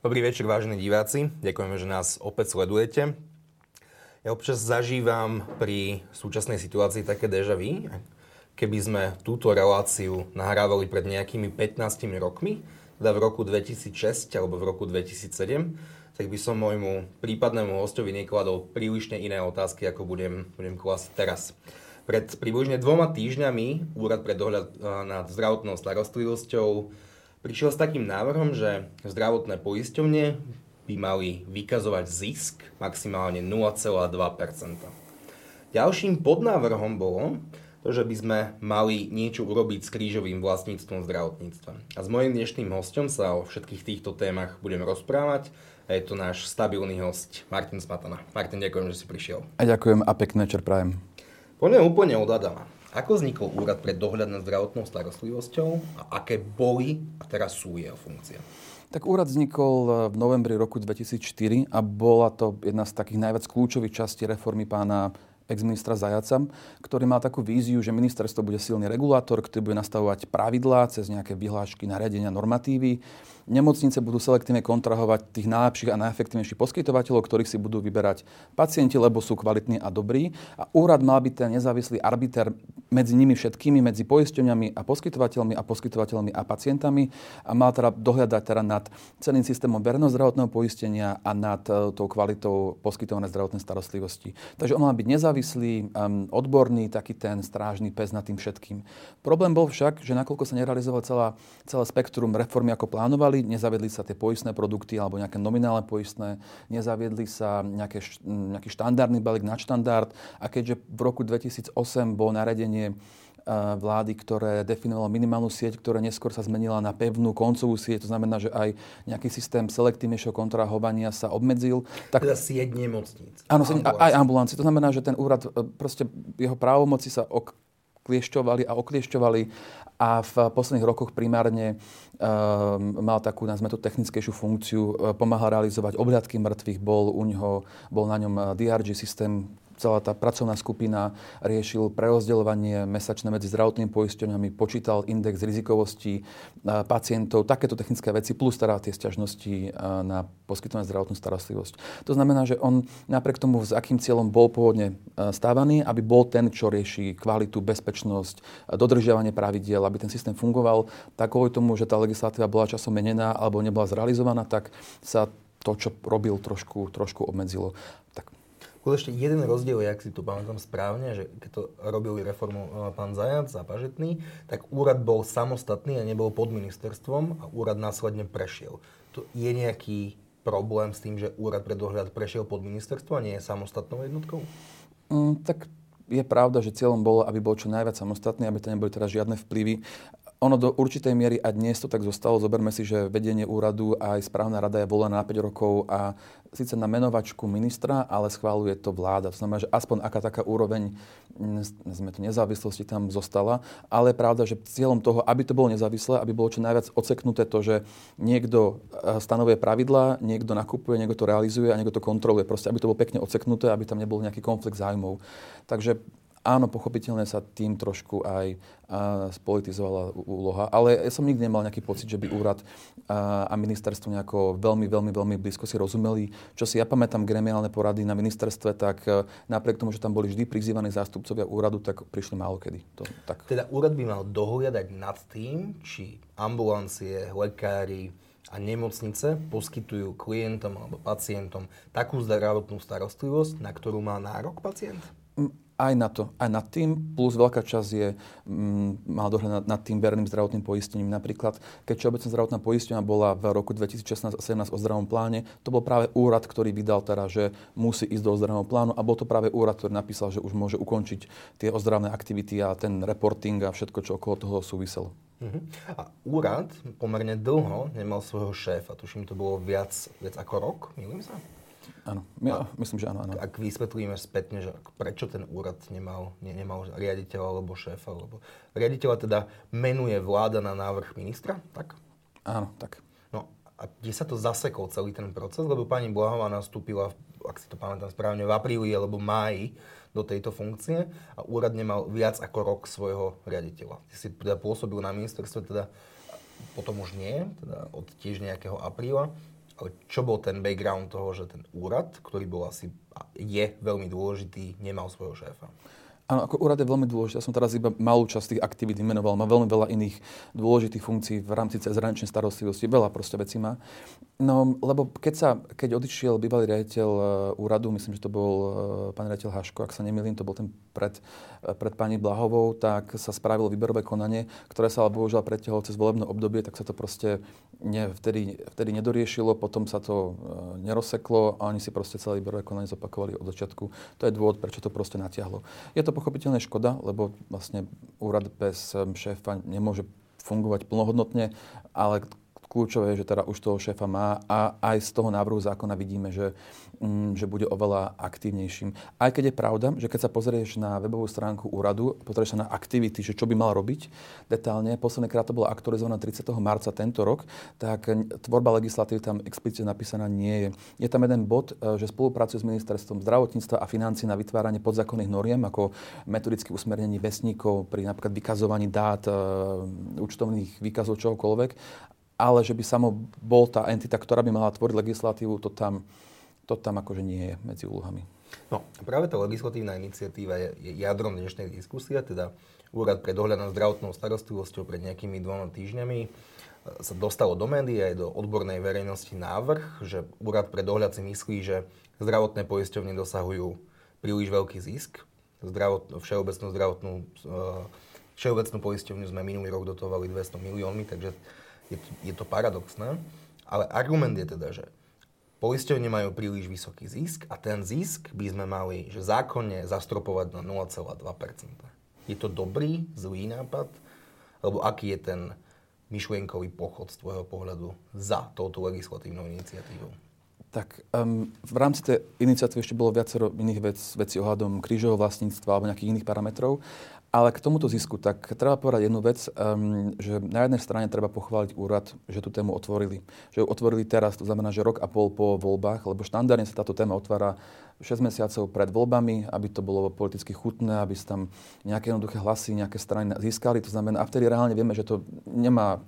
Dobrý večer, vážení diváci. Ďakujeme, že nás opäť sledujete. Ja občas zažívam pri súčasnej situácii také deja vu. Keby sme túto reláciu nahrávali pred nejakými 15 rokmi, teda v roku 2006 alebo v roku 2007, tak by som môjmu prípadnému hostovi nekladol prílišne iné otázky, ako budem, budem klásť teraz. Pred približne dvoma týždňami Úrad pre dohľad nad zdravotnou starostlivosťou prišiel s takým návrhom, že zdravotné poisťovne by mali vykazovať zisk maximálne 0,2% Ďalším podnávrhom bolo, to, že by sme mali niečo urobiť s krížovým vlastníctvom zdravotníctva. A s mojím dnešným hostom sa o všetkých týchto témach budem rozprávať. A je to náš stabilný host Martin Smatana. Martin, ďakujem, že si prišiel. A ďakujem a pekný večer prajem. Poďme úplne od Adama. Ako vznikol úrad pre dohľad nad zdravotnou starostlivosťou a aké boli a teraz sú jeho funkcie? Tak úrad vznikol eh, v novembri roku 2004 a bola to jedna z takých najviac kľúčových častí reformy pána ex-ministra Zajaca, ktorý má takú víziu, že ministerstvo bude silný regulátor, ktorý bude nastavovať pravidlá cez nejaké vyhlášky, nariadenia, normatívy Nemocnice budú selektívne kontrahovať tých najlepších a najefektívnejších poskytovateľov, ktorých si budú vyberať pacienti, lebo sú kvalitní a dobrí. A úrad mal byť ten nezávislý arbiter medzi nimi všetkými, medzi poisťovňami a poskytovateľmi a poskytovateľmi a pacientami a mal teda dohľadať teda nad celým systémom verejného zdravotného poistenia a nad uh, tou kvalitou poskytovanej zdravotnej starostlivosti. Takže on mal byť nezávislý, odborný, taký ten strážny pes nad tým všetkým. Problém bol však, že nakoľko sa nerealizovala celá, celé spektrum reformy, ako plánovali, nezaviedli sa tie poistné produkty alebo nejaké nominálne poistné, nezaviedli sa nejaké, nejaký štandardný balík na štandard a keďže v roku 2008 bolo naredenie vlády, ktoré definovalo minimálnu sieť, ktorá neskôr sa zmenila na pevnú koncovú sieť. To znamená, že aj nejaký systém selektívnejšieho kontrahovania sa obmedzil. Tak, teda sieť nemocníc. Áno, aj ambulanci. To znamená, že ten úrad, e, proste jeho právomoci sa ok, kliešťovali a okliešťovali a v posledných rokoch primárne um, mal takú, nazme to, technickejšiu funkciu, e, pomáhal realizovať obhľadky mŕtvych, bol, u ňoho, bol na ňom e, DRG systém, celá tá pracovná skupina riešil prerozdeľovanie mesačné medzi zdravotnými poisťovňami, počítal index rizikovosti pacientov, takéto technické veci, plus teda tie sťažnosti na poskytovanú zdravotnú starostlivosť. To znamená, že on napriek tomu, s akým cieľom bol pôvodne stávaný, aby bol ten, čo rieši kvalitu, bezpečnosť, dodržiavanie pravidiel, aby ten systém fungoval, tak kvôli tomu, že tá legislatíva bola časom menená alebo nebola zrealizovaná, tak sa to, čo robil, trošku, trošku obmedzilo. Tak bol ešte jeden rozdiel, jak si to pamätám správne, že keď to robili reformu e, pán Zajac a Pažetný, tak úrad bol samostatný a nebol pod ministerstvom a úrad následne prešiel. To je nejaký problém s tým, že úrad pre dohľad prešiel pod ministerstvo a nie je samostatnou jednotkou? Mm, tak je pravda, že cieľom bolo, aby bol čo najviac samostatný, aby to neboli teraz žiadne vplyvy ono do určitej miery a dnes to tak zostalo. Zoberme si, že vedenie úradu a aj správna rada je volená na 5 rokov a síce na menovačku ministra, ale schváluje to vláda. To znamená, že aspoň aká taká úroveň sme to nezávislosti tam zostala. Ale pravda, že cieľom toho, aby to bolo nezávislé, aby bolo čo najviac oceknuté to, že niekto e, stanovuje pravidlá, niekto nakupuje, niekto to realizuje a niekto to kontroluje. Proste, aby to bolo pekne oceknuté, aby tam nebol nejaký konflikt zájmov. Takže Áno, pochopiteľne sa tým trošku aj a, spolitizovala úloha, ale ja som nikdy nemal nejaký pocit, že by úrad a, a ministerstvo nejako veľmi, veľmi, veľmi blízko si rozumeli. Čo si ja pamätám gremiálne porady na ministerstve, tak a, e, napriek tomu, že tam boli vždy prizývaní zástupcovia úradu, tak prišli málo kedy. To, tak. Teda úrad by mal dohliadať nad tým, či ambulancie, lekári, a nemocnice poskytujú klientom alebo pacientom takú zdravotnú starostlivosť, na ktorú má nárok pacient? Aj na to, aj nad tým, plus veľká časť je, mm, mal dohľad nad, nad tým verejným zdravotným poistením. Napríklad, keď Všeobecná zdravotná poistenia bola v roku 2016 a 2017 o zdravom pláne, to bol práve úrad, ktorý vydal teda, že musí ísť do ozdravného plánu a bol to práve úrad, ktorý napísal, že už môže ukončiť tie ozdravné aktivity a ten reporting a všetko, čo okolo toho súviselo. Uh-huh. A úrad pomerne dlho nemal svojho šéfa, tuším, to bolo viac, viac ako rok, milím sa? Áno, ja, myslím, že áno, áno. Ak vysvetlíme spätne, že prečo ten úrad nemal, ne, nemal riaditeľa alebo šéfa, lebo riaditeľa teda menuje vláda na návrh ministra, tak? Áno, tak. No a kde sa to zasekol celý ten proces, lebo pani Blahová nastúpila, ak si to pamätám správne, v apríli alebo máji do tejto funkcie a úrad nemal viac ako rok svojho riaditeľa. Ty si teda pôsobil na ministerstve, teda potom už nie, teda od tiež nejakého apríla čo bol ten background toho, že ten úrad, ktorý bol asi, je veľmi dôležitý, nemal svojho šéfa? Áno, ako úrad je veľmi dôležitý. Ja som teraz iba malú časť tých aktivít vymenoval. Má veľmi veľa iných dôležitých funkcií v rámci cezhraničnej starostlivosti. Veľa proste vecí má. No, lebo keď, sa, keď odišiel bývalý riaditeľ e, úradu, myslím, že to bol e, pán riaditeľ Haško, ak sa nemýlim, to bol ten pred, e, pred pani Blahovou, tak sa spravilo výberové konanie, ktoré sa ale bohužiaľ pretiahlo cez volebné obdobie, tak sa to proste ne, vtedy, vtedy nedoriešilo, potom sa to nerozseklo a oni si proste celé výberové konanie zopakovali od začiatku. To je dôvod, prečo to proste natiahlo. Je to pochopiteľne škoda, lebo vlastne úrad bez šéfa nemôže fungovať plnohodnotne, ale kľúčové je, že teda už toho šéfa má a aj z toho návrhu zákona vidíme, že, mm, že bude oveľa aktívnejším. Aj keď je pravda, že keď sa pozrieš na webovú stránku úradu, pozrieš sa na aktivity, že čo by mal robiť detálne, posledný krát to bolo aktualizované 30. marca tento rok, tak tvorba legislatívy tam explicitne napísaná nie je. Je tam jeden bod, e, že spolupracuje s ministerstvom zdravotníctva a financí na vytváranie podzákonných noriem, ako metodické usmernení vesníkov pri napríklad vykazovaní dát, e, účtovných výkazov čohokoľvek ale že by samo bol tá entita, ktorá by mala tvoriť legislatívu, to tam, to tam akože nie je medzi úlohami. No, práve tá legislatívna iniciatíva je, je jadrom dnešnej diskusie, teda Úrad pre dohľad nad zdravotnou starostlivosťou pred nejakými dvoma týždňami e, sa dostalo do médií aj do odbornej verejnosti návrh, že Úrad pre dohľad si myslí, že zdravotné poisťovne dosahujú príliš veľký zisk. Zdravot, všeobecnú zdravotnú, e, všeobecnú poisťovňu sme minulý rok dotovali 200 miliónmi, takže je to, je to paradoxné, ale argument je teda, že poisťovne majú príliš vysoký zisk a ten zisk by sme mali že zákonne zastropovať na 0,2%. Je to dobrý, zlý nápad? Lebo aký je ten myšlienkový pochod z tvojho pohľadu za touto legislatívnou iniciatívou? Tak um, v rámci tej iniciatívy ešte bolo viacero iných vec, vecí ohľadom krížového vlastníctva alebo nejakých iných parametrov. Ale k tomuto zisku, tak treba povedať jednu vec, um, že na jednej strane treba pochváliť úrad, že tú tému otvorili. Že ju otvorili teraz, to znamená, že rok a pol po voľbách, lebo štandardne sa táto téma otvára 6 mesiacov pred voľbami, aby to bolo politicky chutné, aby sa tam nejaké jednoduché hlasy, nejaké strany získali. To znamená, a vtedy reálne vieme, že to nemá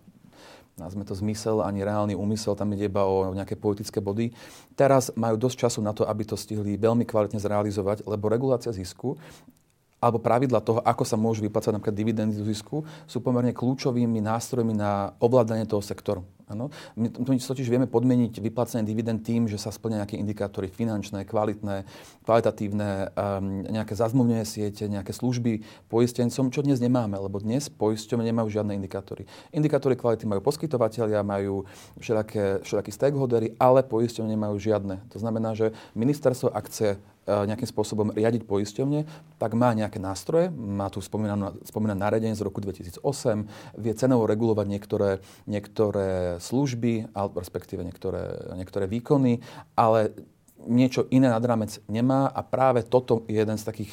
nazme to zmysel, ani reálny úmysel, tam ide iba o nejaké politické body. Teraz majú dosť času na to, aby to stihli veľmi kvalitne zrealizovať, lebo regulácia zisku alebo pravidla toho, ako sa môžu vyplácať napríklad dividendy z zisku, sú pomerne kľúčovými nástrojmi na ovládanie toho sektoru. Ano. My totiž vieme podmeniť vyplácanie dividend tým, že sa splnia nejaké indikátory finančné, kvalitné, kvalitatívne, um, nejaké zazmluvnené siete, nejaké služby poistencom, čo dnes nemáme, lebo dnes poisťovne nemajú žiadne indikátory. Indikátory kvality majú poskytovateľia, majú všelaké, všelakí stakeholdery, ale poisťovne nemajú žiadne. To znamená, že ministerstvo, ak chce E, nejakým spôsobom riadiť poisťovne, tak má nejaké nástroje, má tu spomínané, naredenie z roku 2008, vie cenovo regulovať niektoré, niektoré služby, respektíve niektoré, niektoré výkony, ale niečo iné nad rámec nemá a práve toto je jeden z takých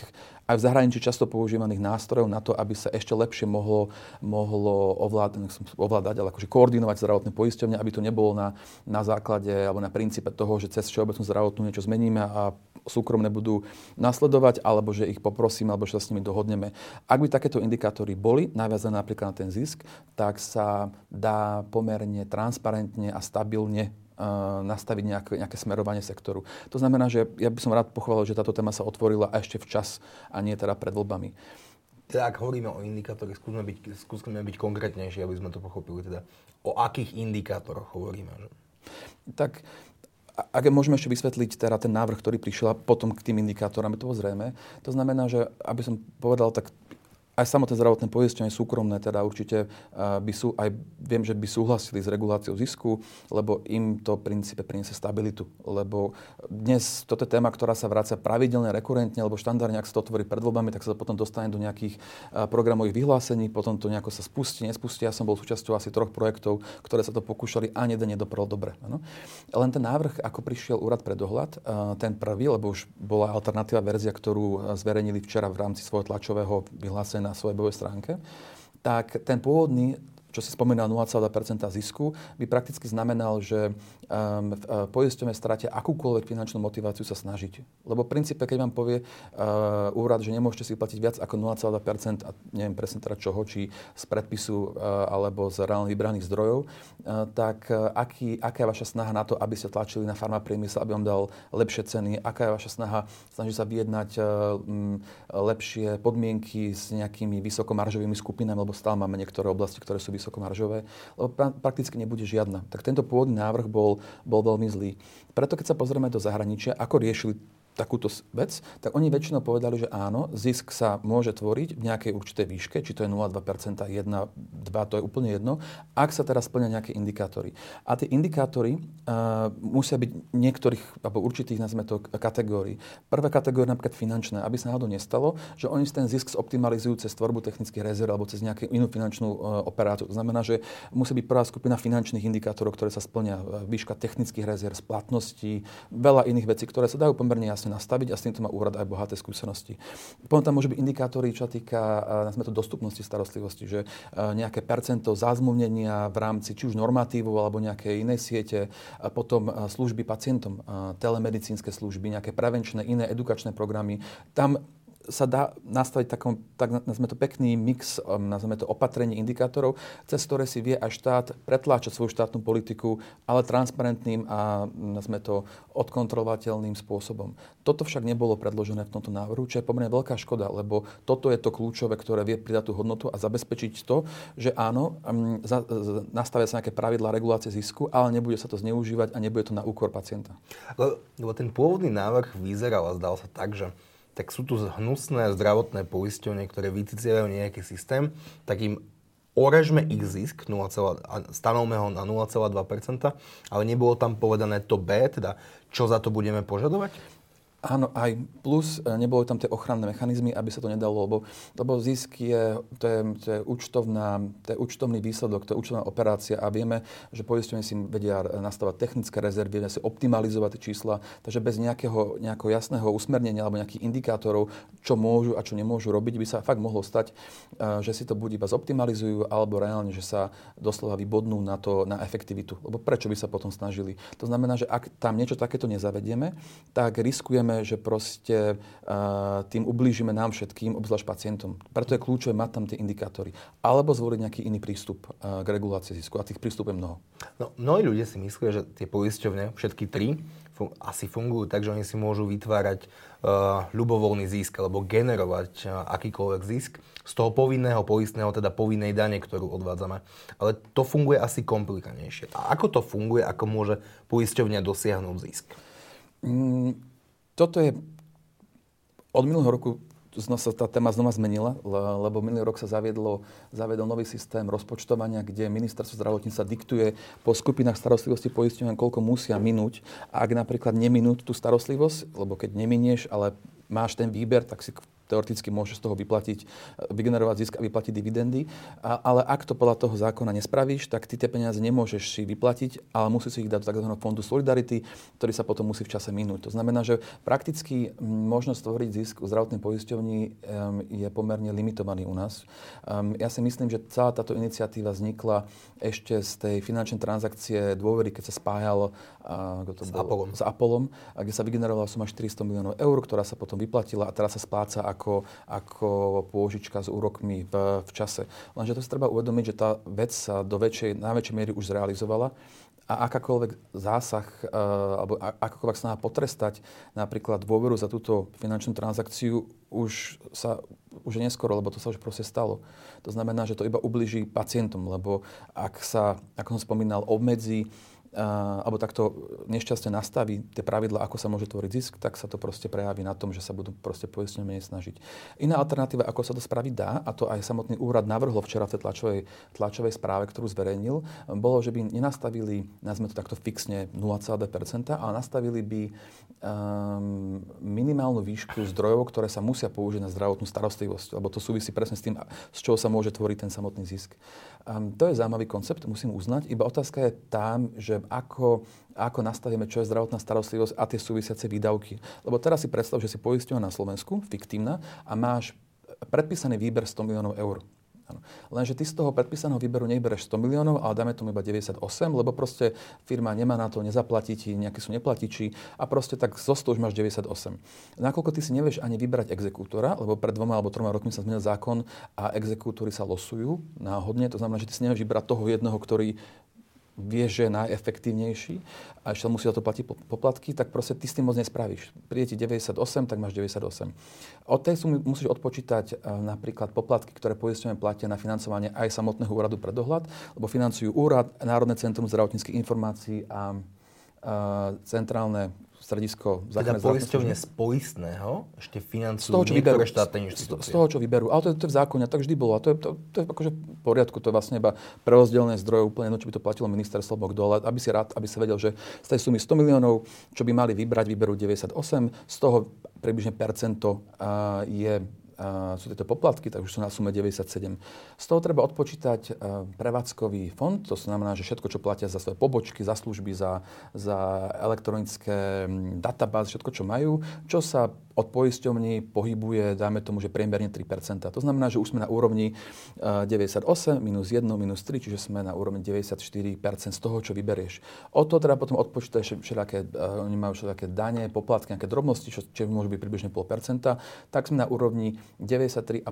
aj v zahraničí často používaných nástrojov na to, aby sa ešte lepšie mohlo, mohlo ovládať, ovládať, ale akože koordinovať zdravotné poisťovne, aby to nebolo na, na základe alebo na princípe toho, že cez všeobecnú zdravotnú niečo zmeníme a súkromné budú nasledovať, alebo že ich poprosím, alebo že sa s nimi dohodneme. Ak by takéto indikátory boli naviazané napríklad na ten zisk, tak sa dá pomerne transparentne a stabilne nastaviť nejaké, nejaké smerovanie sektoru. To znamená, že ja by som rád pochválil, že táto téma sa otvorila ešte včas a nie teda pred voľbami. Teda ak hovoríme o indikátoroch, skúsme byť, skúsme byť konkrétnejšie, aby sme to pochopili. Teda o akých indikátoroch hovoríme? Že? Tak ak môžeme ešte vysvetliť teda ten návrh, ktorý prišiel potom k tým indikátorom, je to zrejme. To znamená, že aby som povedal, tak aj samotné zdravotné poistenie súkromné teda určite eh, by sú, aj viem, že by súhlasili s reguláciou zisku, lebo im to v princípe priniesie stabilitu. Lebo dnes toto je téma, ktorá sa vracia pravidelne, rekurentne, lebo štandardne, ak sa to otvorí pred voľbami, tak sa to potom dostane do nejakých eh, programových vyhlásení, potom to nejako sa spustí, nespustí. Ja som bol súčasťou asi troch projektov, ktoré sa to pokúšali a jeden nedoprel dobre. Ano? Len ten návrh, ako prišiel úrad pre dohľad, eh, ten prvý, lebo už bola alternatíva verzia, ktorú zverejnili včera v rámci svojho tlačového vyhlásenia na svojej webovej stránke, tak ten pôvodný čo si spomínal 0,2% zisku, by prakticky znamenal, že um, v uh, poisťovnej strate akúkoľvek finančnú motiváciu sa snažiť. Lebo v princípe, keď vám povie uh, úrad, že nemôžete si platiť viac ako 0,2%, a neviem presne teda čoho, či z predpisu uh, alebo z reálne vybraných zdrojov, uh, tak uh, aký, aká je vaša snaha na to, aby ste tlačili na farma priemysel, aby vám dal lepšie ceny, aká je vaša snaha snažiť sa vyjednať uh, um, lepšie podmienky s nejakými vysokomaržovými skupinami, lebo stále máme niektoré oblasti, ktoré sú vysokomaržové, lebo pra- prakticky nebude žiadna. Tak tento pôvodný návrh bol, bol veľmi zlý. Preto keď sa pozrieme do zahraničia, ako riešili takúto vec, tak oni väčšinou povedali, že áno, zisk sa môže tvoriť v nejakej určitej výške, či to je 0,2%, 1, 2, to je úplne jedno, ak sa teraz splňa nejaké indikátory. A tie indikátory uh, musia byť niektorých, alebo určitých, nazvime to, kategórií. Prvé kategórie napríklad finančné, aby sa náhodou nestalo, že oni ten zisk zoptimalizujú cez tvorbu technických rezerv alebo cez nejakú inú finančnú uh, operáciu. To znamená, že musí byť prvá skupina finančných indikátorov, ktoré sa splňa, výška technických rezerv, splatností, veľa iných vecí, ktoré sa dajú pomerne jasne nastaviť a s týmto má úrad aj bohaté skúsenosti. Potom tam môže byť indikátory, čo týka nazme to dostupnosti starostlivosti, že nejaké percento zazmluvnenia v rámci či už normatívov alebo nejakej inej siete, potom služby pacientom, telemedicínske služby, nejaké prevenčné, iné edukačné programy. Tam sa dá nastaviť takom, tak nazveme to pekný mix, um, nazveme to opatrení indikátorov, cez ktoré si vie aj štát pretláčať svoju štátnu politiku, ale transparentným a nazveme to odkontrolovateľným spôsobom. Toto však nebolo predložené v tomto návrhu, čo je pomerne veľká škoda, lebo toto je to kľúčové, ktoré vie pridať tú hodnotu a zabezpečiť to, že áno, um, nastavia sa nejaké pravidlá regulácie zisku, ale nebude sa to zneužívať a nebude to na úkor pacienta. Lebo ten pôvodný návrh vyzeral a zdal sa tak, že tak sú tu hnusné zdravotné poisťovne, ktoré vyciciavajú nejaký systém, tak im orežme ich zisk, 0, stanovme ho na 0,2%, ale nebolo tam povedané to B, teda čo za to budeme požadovať? Áno, aj plus e, neboli tam tie ochranné mechanizmy, aby sa to nedalo, lebo, lebo zisk je, to je, to, je účtovná, to je účtovný výsledok, to je účtovná operácia a vieme, že poisťovne si vedia nastavať technické rezervy, vedia si optimalizovať čísla, takže bez nejakého, nejakého jasného usmernenia alebo nejakých indikátorov, čo môžu a čo nemôžu robiť, by sa fakt mohlo stať, e, že si to buď iba zoptimalizujú, alebo reálne, že sa doslova vybodnú na, to, na efektivitu. Lebo prečo by sa potom snažili? To znamená, že ak tam niečo takéto nezavedieme, tak riskujeme vieme, že proste uh, tým ublížime nám všetkým, obzvlášť pacientom. Preto je kľúčové mať tam tie indikátory. Alebo zvoliť nejaký iný prístup uh, k regulácii zisku. A tých prístupov je mnoho. No, mnohí ľudia si myslia, že tie poisťovne, všetky tri, fun- asi fungujú tak, že oni si môžu vytvárať uh, ľubovoľný zisk alebo generovať uh, akýkoľvek zisk z toho povinného poistného, teda povinnej dane, ktorú odvádzame. Ale to funguje asi komplikanejšie. A ako to funguje, ako môže poisťovňa dosiahnuť zisk? Mm, toto je od minulého roku sa tá téma znova zmenila, lebo minulý rok sa zaviedlo, zaviedol nový systém rozpočtovania, kde ministerstvo zdravotníctva diktuje po skupinách starostlivosti poisťovania, koľko musia minúť. A ak napríklad neminúť tú starostlivosť, lebo keď neminieš, ale máš ten výber, tak si teoreticky môže z toho vyplatiť, vygenerovať zisk a vyplatiť dividendy. A, ale ak to podľa toho zákona nespravíš, tak ty tie peniaze nemôžeš si vyplatiť, ale musíš si ich dať do tzv. fondu Solidarity, ktorý sa potom musí v čase minúť. To znamená, že prakticky možnosť tvoriť zisk u zdravotnej poisťovni je pomerne limitovaný u nás. Ja si myslím, že celá táto iniciatíva vznikla ešte z tej finančnej transakcie dôvery, keď sa spájalo to s, bolo, Apolom. s Apolom, kde sa vygenerovala suma 400 miliónov eur, ktorá sa potom vyplatila a teraz sa spláca ako, ako pôžička s úrokmi v, v čase. Lenže to si treba uvedomiť, že tá vec sa do väčšej, najväčšej miery už zrealizovala a akákoľvek zásah uh, alebo akákoľvek snaha potrestať napríklad dôveru za túto finančnú transakciu už sa už je neskoro, lebo to sa už proste stalo. To znamená, že to iba ubliží pacientom, lebo ak sa, ako som spomínal, obmedzí alebo takto nešťastne nastaví tie pravidla, ako sa môže tvoriť zisk, tak sa to proste prejaví na tom, že sa budú proste poistne menej snažiť. Iná alternatíva, ako sa to spraviť dá, a to aj samotný úrad navrhol včera v tej tlačovej, tlačovej správe, ktorú zverejnil, bolo, že by nenastavili, nazvime to takto fixne 0,2%, ale nastavili by um, minimálnu výšku zdrojov, ktoré sa musia použiť na zdravotnú starostlivosť, lebo to súvisí presne s tým, z čoho sa môže tvoriť ten samotný zisk. Um, to je zaujímavý koncept, musím uznať. Iba otázka je tam, že ako, ako nastavíme, čo je zdravotná starostlivosť a tie súvisiace výdavky. Lebo teraz si predstav, že si poisťová na Slovensku, fiktívna, a máš predpísaný výber 100 miliónov eur Áno. Lenže ty z toho predpísaného výberu nevybereš 100 miliónov, ale dáme tomu iba 98, lebo proste firma nemá na to, nezaplatí ti, nejakí sú neplatiči a proste tak zo 100 už máš 98. Nakoľko ty si nevieš ani vybrať exekútora, lebo pred dvoma alebo troma rokmi sa zmenil zákon a exekútory sa losujú náhodne, to znamená, že ty si nevieš vybrať toho jedného, ktorý vie, že je najefektívnejší a ešte musí za to platiť poplatky, tak proste ty s tým moc nespravíš. Príde ti 98, tak máš 98. Od tej sumy musíš odpočítať e, napríklad poplatky, ktoré poistenie platia na financovanie aj samotného úradu pre dohľad, lebo financujú úrad, Národné centrum zdravotníckých informácií a, a centrálne stredisko Teda poisťovne z poistného ešte financujú z toho, čo vyberú, štátne inštitúcie. Z toho, čo vyberú. Ale to, to je v zákone, tak vždy bolo. A to je, to, to je akože v poriadku, to je vlastne iba prerozdelné zdroje, úplne jedno, či by to platilo ministerstvo alebo kto, aby si rád, aby si vedel, že z tej sumy 100 miliónov, čo by mali vybrať, vyberú 98, z toho približne percento je sú tieto poplatky, tak už sú na sume 97. Z toho treba odpočítať e, prevádzkový fond, to znamená, že všetko, čo platia za svoje pobočky, za služby, za, za elektronické databázy, všetko, čo majú, čo sa od poisťovní pohybuje, dáme tomu, že priemerne 3%. To znamená, že už sme na úrovni 98 e, minus 1 minus 3, čiže sme na úrovni 94% z toho, čo vyberieš. O to teda potom odpočítaš všelijaké, uh, oni majú všelijaké dane, poplatky, nejaké drobnosti, čo, čo môže byť približne 0,5%, tak sme na úrovni 93,5%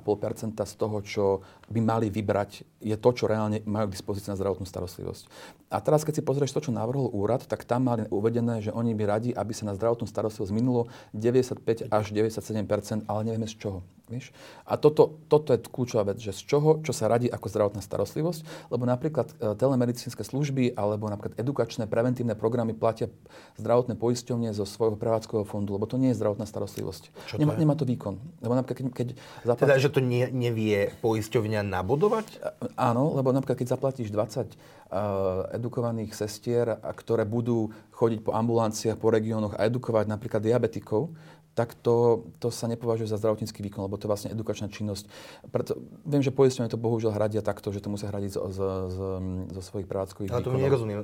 z toho, čo by mali vybrať, je to, čo reálne majú k dispozícii na zdravotnú starostlivosť. A teraz, keď si pozrieš to, čo navrhol úrad, tak tam mali uvedené, že oni by radi, aby sa na zdravotnú starostlivosť minulo 95 až 97% ale nevieme z čoho. Víš? A toto, toto je kľúčová vec, že z čoho, čo sa radí ako zdravotná starostlivosť, lebo napríklad e, telemedicínske služby alebo napríklad edukačné, preventívne programy platia zdravotné poisťovne zo svojho prevádzkového fondu, lebo to nie je zdravotná starostlivosť. Nemá, nemá to výkon. Lebo napríklad, keď, keď zaplatíš... Teda, že to nie, nevie poisťovňa nabodovať? E, áno, lebo napríklad, keď zaplatíš 20 uh, e, edukovaných sestier, ktoré budú chodiť po ambulanciách, po regiónoch a edukovať napríklad diabetikov, tak to, to sa nepovažuje za zdravotnícky výkon, lebo to je vlastne edukačná činnosť. Preto, viem, že poistenie to bohužiaľ hradia takto, že to musia hradiť zo, zo, zo, zo svojich prevádzkových Ale to nerozumiem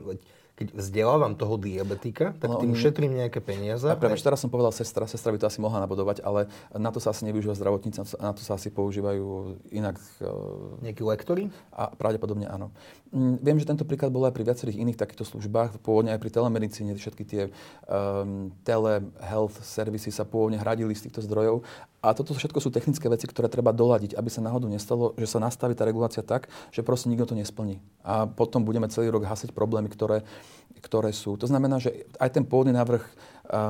keď vzdelávam toho diabetika, tak no, tým šetrím nejaké peniaze. A prepáč, teraz som povedal sestra, sestra by to asi mohla nabodovať, ale na to sa asi nevyužíva zdravotníci, na to sa asi používajú inak. E, Nejakí lektory? A pravdepodobne áno. Mm, viem, že tento príklad bol aj pri viacerých iných takýchto službách, pôvodne aj pri telemedicíne, všetky tie um, telehealth servisy sa pôvodne hradili z týchto zdrojov a toto všetko sú technické veci, ktoré treba doladiť, aby sa náhodou nestalo, že sa nastaví tá regulácia tak, že proste nikto to nesplní. A potom budeme celý rok hasiť problémy, ktoré, ktoré sú. To znamená, že aj ten pôvodný návrh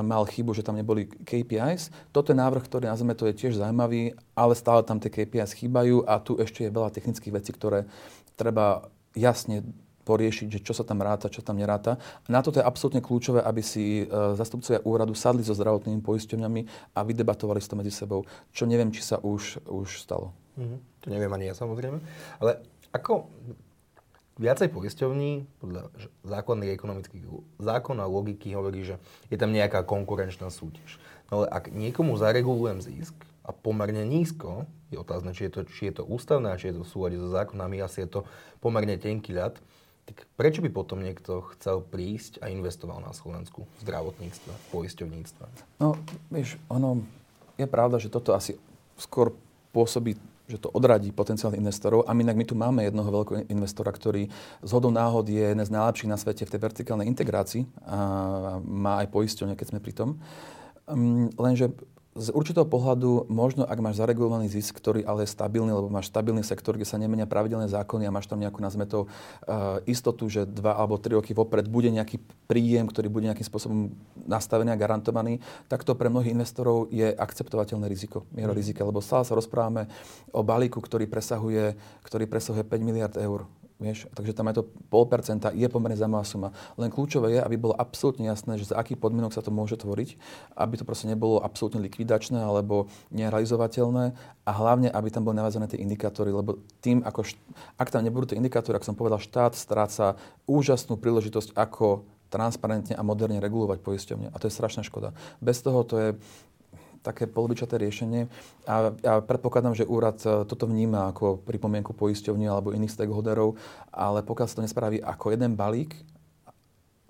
mal chybu, že tam neboli KPIs. Toto je návrh, ktorý nazveme to je tiež zaujímavý, ale stále tam tie KPIs chýbajú a tu ešte je veľa technických vecí, ktoré treba jasne poriešiť, že čo sa tam ráta, čo tam neráta. Na toto je absolútne kľúčové, aby si e, zastupcovia úradu sadli so zdravotnými poisťovňami a vydebatovali to medzi sebou, čo neviem, či sa už, už stalo. Mm-hmm. To neviem ani ja samozrejme. Ale ako viacej poisťovní podľa zákonných ekonomických zákon a logiky hovorí, že je tam nejaká konkurenčná súťaž. No ale ak niekomu zaregulujem zisk a pomerne nízko, je otázne, či je to, či je to ústavné a či je to v súlade so zákonami, asi je to pomerne tenký ľad, tak prečo by potom niekto chcel prísť a investoval na Slovensku v zdravotníctve, v poisťovníctve? No, vieš, ono je pravda, že toto asi skôr pôsobí že to odradí potenciálnych investorov. A my, my tu máme jednoho veľkého investora, ktorý z hodou náhod je jeden z najlepších na svete v tej vertikálnej integrácii a má aj poisťovne, keď sme pri tom. Um, lenže z určitého pohľadu, možno ak máš zaregulovaný zisk, ktorý ale je stabilný, lebo máš stabilný sektor, kde sa nemenia pravidelné zákony a máš tam nejakú, nazme to, uh, istotu, že dva alebo tri roky vopred bude nejaký príjem, ktorý bude nejakým spôsobom nastavený a garantovaný, tak to pre mnohých investorov je akceptovateľné riziko, miero mm. rizika, lebo stále sa rozprávame o balíku, ktorý presahuje, ktorý presahuje 5 miliard eur Vieš, takže tam je to pol percenta, je pomerne zaujímavá suma. Len kľúčové je, aby bolo absolútne jasné, že za akých podmienok sa to môže tvoriť, aby to proste nebolo absolútne likvidačné alebo nerealizovateľné a hlavne, aby tam boli navázané tie indikátory, lebo tým, ako št- ak tam nebudú tie indikátory, ako som povedal, štát stráca úžasnú príležitosť, ako transparentne a moderne regulovať poisťovne. A to je strašná škoda. Bez toho to je také polovičaté riešenie a ja predpokladám, že úrad e, toto vníma ako pripomienku poisťovní alebo iných stakeholderov, ale pokiaľ sa to nespraví ako jeden balík,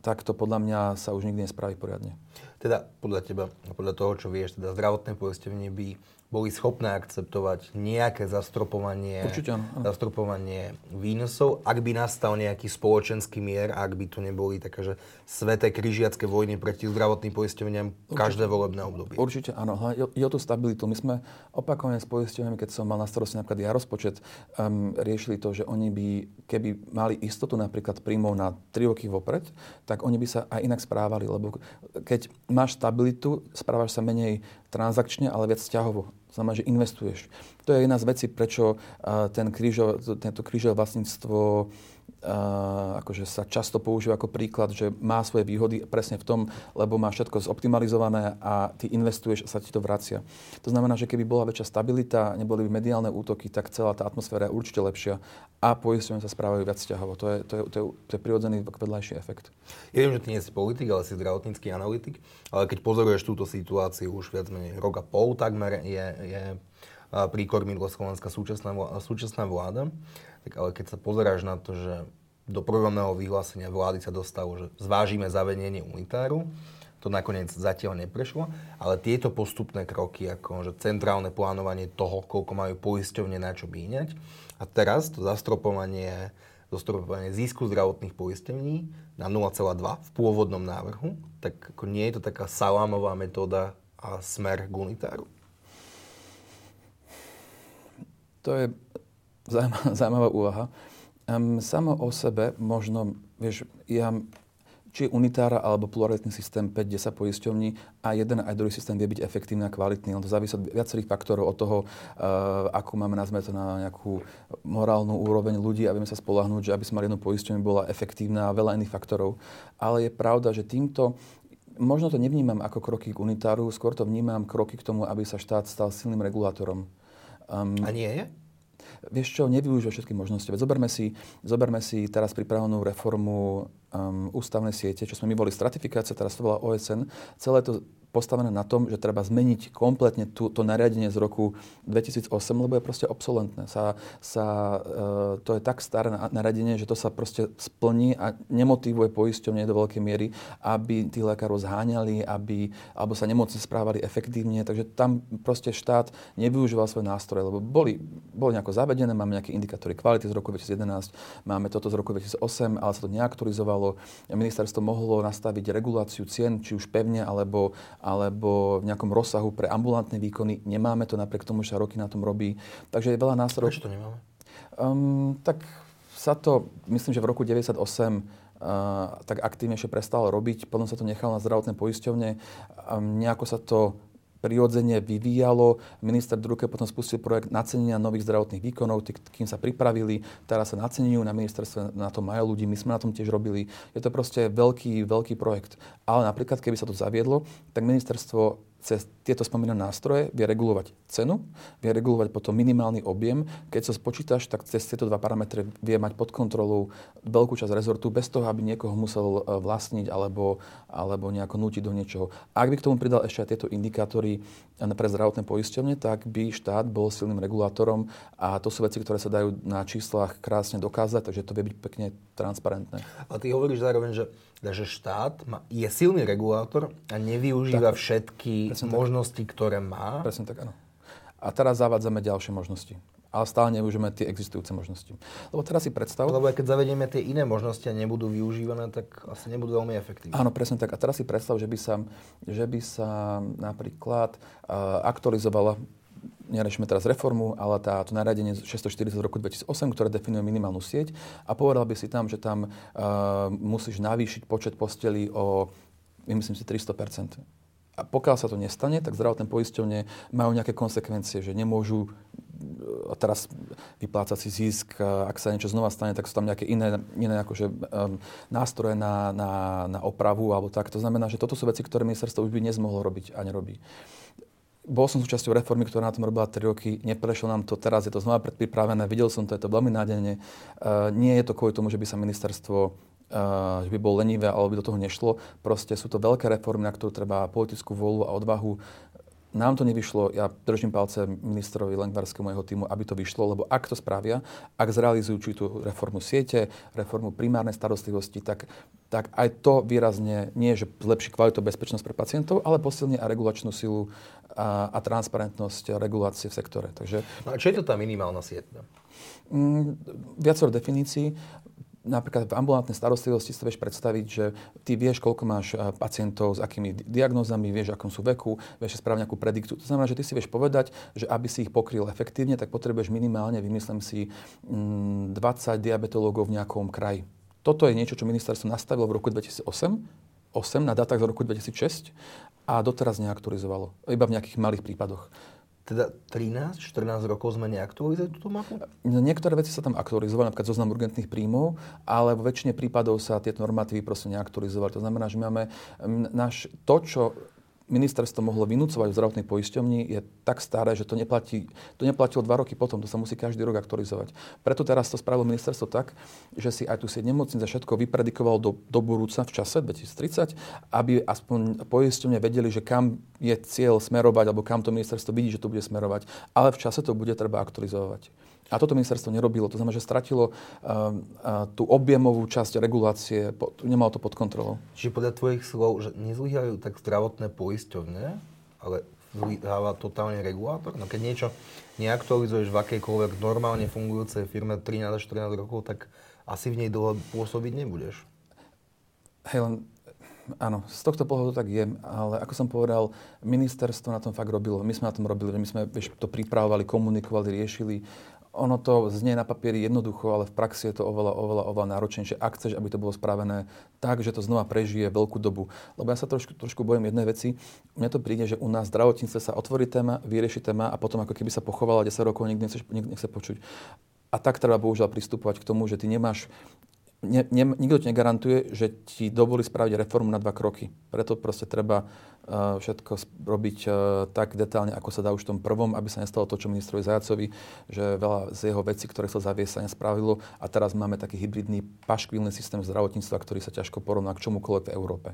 tak to podľa mňa sa už nikdy nespraví poriadne. Teda podľa teba, podľa toho, čo vieš, teda zdravotné poistenie by boli schopné akceptovať nejaké zastropovanie, Určite, áno, zastropovanie výnosov, ak by nastal nejaký spoločenský mier, ak by tu neboli také, že sveté križiacké vojny proti zdravotným poisťovniam každé volebné obdobie. Určite áno, hlavne o tú stabilitu. My sme opakovane s poisťovňami, keď som mal na starosti napríklad ja rozpočet, um, riešili to, že oni by, keby mali istotu napríklad príjmov na 3 roky vopred, tak oni by sa aj inak správali, lebo keď máš stabilitu, správaš sa menej transakčne, ale viac vzťahovo znamená, že investuješ. To je jedna z vecí, prečo ten krížo, tento krížové vlastníctvo akože sa často používa ako príklad, že má svoje výhody presne v tom, lebo má všetko zoptimalizované a ty investuješ a sa ti to vracia. To znamená, že keby bola väčšia stabilita, neboli by mediálne útoky, tak celá tá atmosféra je určite lepšia a poistenie sa správajú viac ťahovo. To je, to je, to je, to je prirodzený vedľajší efekt. Ja viem, že ty nie si politik, ale si zdravotnícky analytik, ale keď pozoruješ túto situáciu už viac menej rok a pol takmer je, je pri kormidle Slovenská súčasná, súčasná vláda, tak ale keď sa pozeráš na to, že do programného vyhlásenia vlády sa dostalo, že zvážime zavedenie unitáru, to nakoniec zatiaľ neprešlo, ale tieto postupné kroky, ako že centrálne plánovanie toho, koľko majú poisťovne na čo míňať, a teraz to zastropovanie, zastropovanie zisku zdravotných poistení na 0,2 v pôvodnom návrhu, tak ako nie je to taká salámová metóda a smer k unitáru? To je zaujímavá úvaha. Um, samo o sebe možno, vieš, ja, či unitára alebo pluralitný systém 5-10 poisťovní a jeden aj druhý systém vie byť efektívny a kvalitný. To závisí od viacerých faktorov, od toho, uh, ako máme nazme to na nejakú morálnu úroveň ľudí a vieme sa spolahnúť, že aby sme mali jednu poisťovňu, bola efektívna a veľa iných faktorov. Ale je pravda, že týmto možno to nevnímam ako kroky k unitáru, skôr to vnímam kroky k tomu, aby sa štát stal silným regulátorom. Um, a nie je? Vieš čo, nevyužíva všetky možnosti. Veď zoberme si, zoberme si teraz pripravenú reformu um, ústavnej siete, čo sme my boli stratifikácia, teraz to bola OSN. Celé to postavené na tom, že treba zmeniť kompletne tú, to nariadenie z roku 2008, lebo je proste obsolentné. Sa, sa, e, to je tak staré nariadenie, že to sa proste splní a nemotivuje poisťovne do veľkej miery, aby tí lekárov zháňali, aby, alebo sa nemocne správali efektívne. Takže tam proste štát nevyužíval svoje nástroje, lebo boli, boli nejako zavedené, máme nejaké indikátory kvality z roku 2011, máme toto z roku 2008, ale sa to neaktualizovalo. Ministerstvo mohlo nastaviť reguláciu cien, či už pevne, alebo, alebo v nejakom rozsahu pre ambulantné výkony. Nemáme to napriek tomu, že sa roky na tom robí. Takže je veľa nástrojov. Prečo to nemáme? Um, tak sa to, myslím, že v roku 98 uh, tak aktívnejšie prestalo robiť, potom sa to nechalo na zdravotné poisťovne, um, nejako sa to prirodzene vyvíjalo. Minister Druke potom spustil projekt nacenenia nových zdravotných výkonov, tí, kým sa pripravili, teraz sa nacenujú na ministerstve, na to majú ľudí, my sme na tom tiež robili. Je to proste veľký, veľký projekt. Ale napríklad, keby sa to zaviedlo, tak ministerstvo cez tieto spomínané nástroje vie regulovať cenu, vie regulovať potom minimálny objem. Keď sa spočítaš, tak cez tieto dva parametre vie mať pod kontrolou veľkú časť rezortu bez toho, aby niekoho musel e, vlastniť alebo, alebo nejako nútiť do niečoho. Ak by k tomu pridal ešte aj tieto indikátory e, pre zdravotné poisťovne, tak by štát bol silným regulátorom a to sú veci, ktoré sa dajú na číslach krásne dokázať, takže to vie byť pekne transparentné. A ty hovoríš zároveň, že, že štát má, je silný regulátor a nevyužíva tak, všetky možnosti, tak. ktoré má. Presne tak, áno. A teraz zavádzame ďalšie možnosti. Ale stále nevyužijeme tie existujúce možnosti. Lebo teraz si predstav... Lebo aj keď zavedieme tie iné možnosti a nebudú využívané, tak asi nebudú veľmi efektívne. Áno, presne tak. A teraz si predstav, že by sa, že by sa napríklad uh, aktualizovala neriešime teraz reformu, ale tá, to nariadenie 640 z roku 2008, ktoré definuje minimálnu sieť a povedal by si tam, že tam uh, musíš navýšiť počet postelí o, myslím si, 300 a pokiaľ sa to nestane, tak zdravotné poisťovne majú nejaké konsekvencie, že nemôžu a teraz vyplácať si zisk, ak sa niečo znova stane, tak sú tam nejaké iné, iné akože, um, nástroje na, na, na opravu alebo tak. To znamená, že toto sú veci, ktoré ministerstvo už by dnes mohlo robiť a nerobí bol som súčasťou reformy, ktorá na tom robila 3 roky, neprešlo nám to, teraz je to znova predpripravené, videl som to, je to veľmi nádejne. Uh, nie je to kvôli tomu, že by sa ministerstvo uh, že by bol lenivé alebo by do toho nešlo. Proste sú to veľké reformy, na ktorú treba politickú vôľu a odvahu. Nám to nevyšlo, ja držím palce ministrovi Lengvarskému jeho týmu, aby to vyšlo, lebo ak to spravia, ak zrealizujú či tú reformu siete, reformu primárnej starostlivosti, tak, tak aj to výrazne nie že zlepší kvalitu bezpečnosť pre pacientov, ale posilní aj regulačnú silu a, a transparentnosť regulácie v sektore. Takže, no a čo je to tá minimálna sieť? Mm, viacero definícií napríklad v ambulantnej starostlivosti si vieš predstaviť, že ty vieš, koľko máš eh, pacientov s akými diagnózami, vieš, akom sú veku, vieš správne nejakú predikciu. To znamená, že ty si vieš povedať, že aby si ich pokryl efektívne, tak potrebuješ minimálne, vymyslím si, 20 mm, diabetológov v nejakom kraji. Toto je niečo, čo ministerstvo nastavilo v roku 2008, 8 na datách z roku 2006 a doteraz neaktualizovalo. Iba v nejakých malých prípadoch. Teda 13, 14 rokov sme neaktualizovali túto mapu? No, niektoré veci sa tam aktualizovali, napríklad zoznam urgentných príjmov, ale vo väčšine prípadov sa tieto normatívy proste neaktualizovali. To znamená, že máme náš, to, čo ministerstvo mohlo vynúcovať v zdravotnej poisťovni, je tak staré, že to, neplatí, to neplatilo dva roky potom, to sa musí každý rok aktualizovať. Preto teraz to spravilo ministerstvo tak, že si aj tu sieť nemocnic a všetko vypredikovalo do, do budúca v čase 2030, aby aspoň poisťovne vedeli, že kam je cieľ smerovať, alebo kam to ministerstvo vidí, že to bude smerovať. Ale v čase to bude treba aktualizovať. A toto ministerstvo nerobilo. To znamená, že stratilo uh, uh, tú objemovú časť regulácie, po, nemalo to pod kontrolou. Čiže podľa tvojich slov, že nezlyhajú tak zdravotné poisťovne, ale zlyháva totálne regulátor? No keď niečo neaktualizuješ v akejkoľvek normálne fungujúcej firme 13 až 14 rokov, tak asi v nej dlho pôsobiť nebudeš. Hej, len Áno, z tohto pohľadu tak je, ale ako som povedal, ministerstvo na tom fakt robilo. My sme na tom robili, my sme vieš, to pripravovali, komunikovali, riešili ono to znie na papieri jednoducho, ale v praxi je to oveľa, oveľa, oveľa náročnejšie, ak chceš, aby to bolo spravené tak, že to znova prežije veľkú dobu. Lebo ja sa trošku, trošku bojím jednej veci. Mne to príde, že u nás zdravotníctve sa otvorí téma, vyrieši téma a potom ako keby sa pochovala 10 rokov, nikto nechce, nechce počuť. A tak treba bohužiaľ pristupovať k tomu, že ty nemáš ne, ne, nikto ti negarantuje, že ti dovolí spraviť reformu na dva kroky. Preto proste treba všetko robiť uh, tak detálne, ako sa dá už v tom prvom, aby sa nestalo to, čo ministrovi Zajacovi, že veľa z jeho vecí, ktoré sa zaviesť, sa nespravilo a teraz máme taký hybridný paškvilný systém zdravotníctva, ktorý sa ťažko porovná k čomukoľvek v Európe.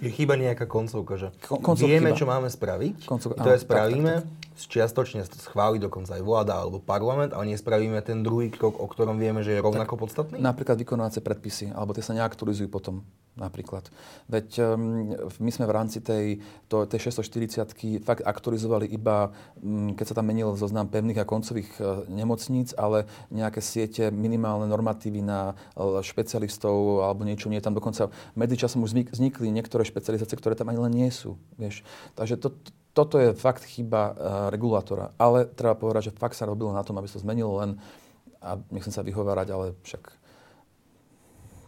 Je chýba nejaká koncovka, že Kon- vieme, chyba. čo máme spraviť, Koncov... to je spravíme, tak, tak, tak. čiastočne schváli dokonca aj vláda alebo parlament, ale nespravíme ten druhý krok, o ktorom vieme, že je rovnako tak, podstatný? Napríklad vykonávacie predpisy, alebo tie sa neaktualizujú potom napríklad. Veď um, my sme v rámci tej, to, tej 640 fakt aktualizovali iba, um, keď sa tam menil zoznam pevných a koncových uh, nemocníc, ale nejaké siete, minimálne normatívy na uh, špecialistov alebo niečo nie. Tam dokonca medzičasom už vznikli niektoré špecializácie, ktoré tam ani len nie sú. Vieš. Takže to, toto je fakt chyba uh, regulátora. Ale treba povedať, že fakt sa robilo na tom, aby sa to zmenilo len a nechcem sa vyhovárať, ale však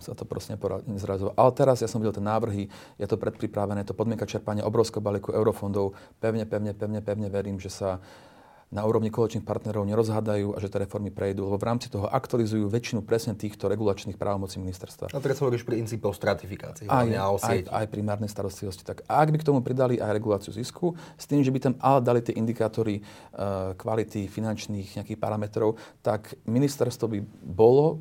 sa to proste nezrazilo. Ale teraz ja som videl tie návrhy, je to predpripravené, to podmienka čerpania obrovského balíku eurofondov. Pevne, pevne, pevne, pevne verím, že sa na úrovni koaličných partnerov nerozhádajú a že tie reformy prejdú, lebo v rámci toho aktualizujú väčšinu presne týchto regulačných právomocí ministerstva. A teraz hovoríš princípov stratifikácie. Aj, aj, aj primárnej starostlivosti. Tak ak by k tomu pridali aj reguláciu zisku, s tým, že by tam ale dali tie indikátory uh, kvality finančných nejakých parametrov, tak ministerstvo by bolo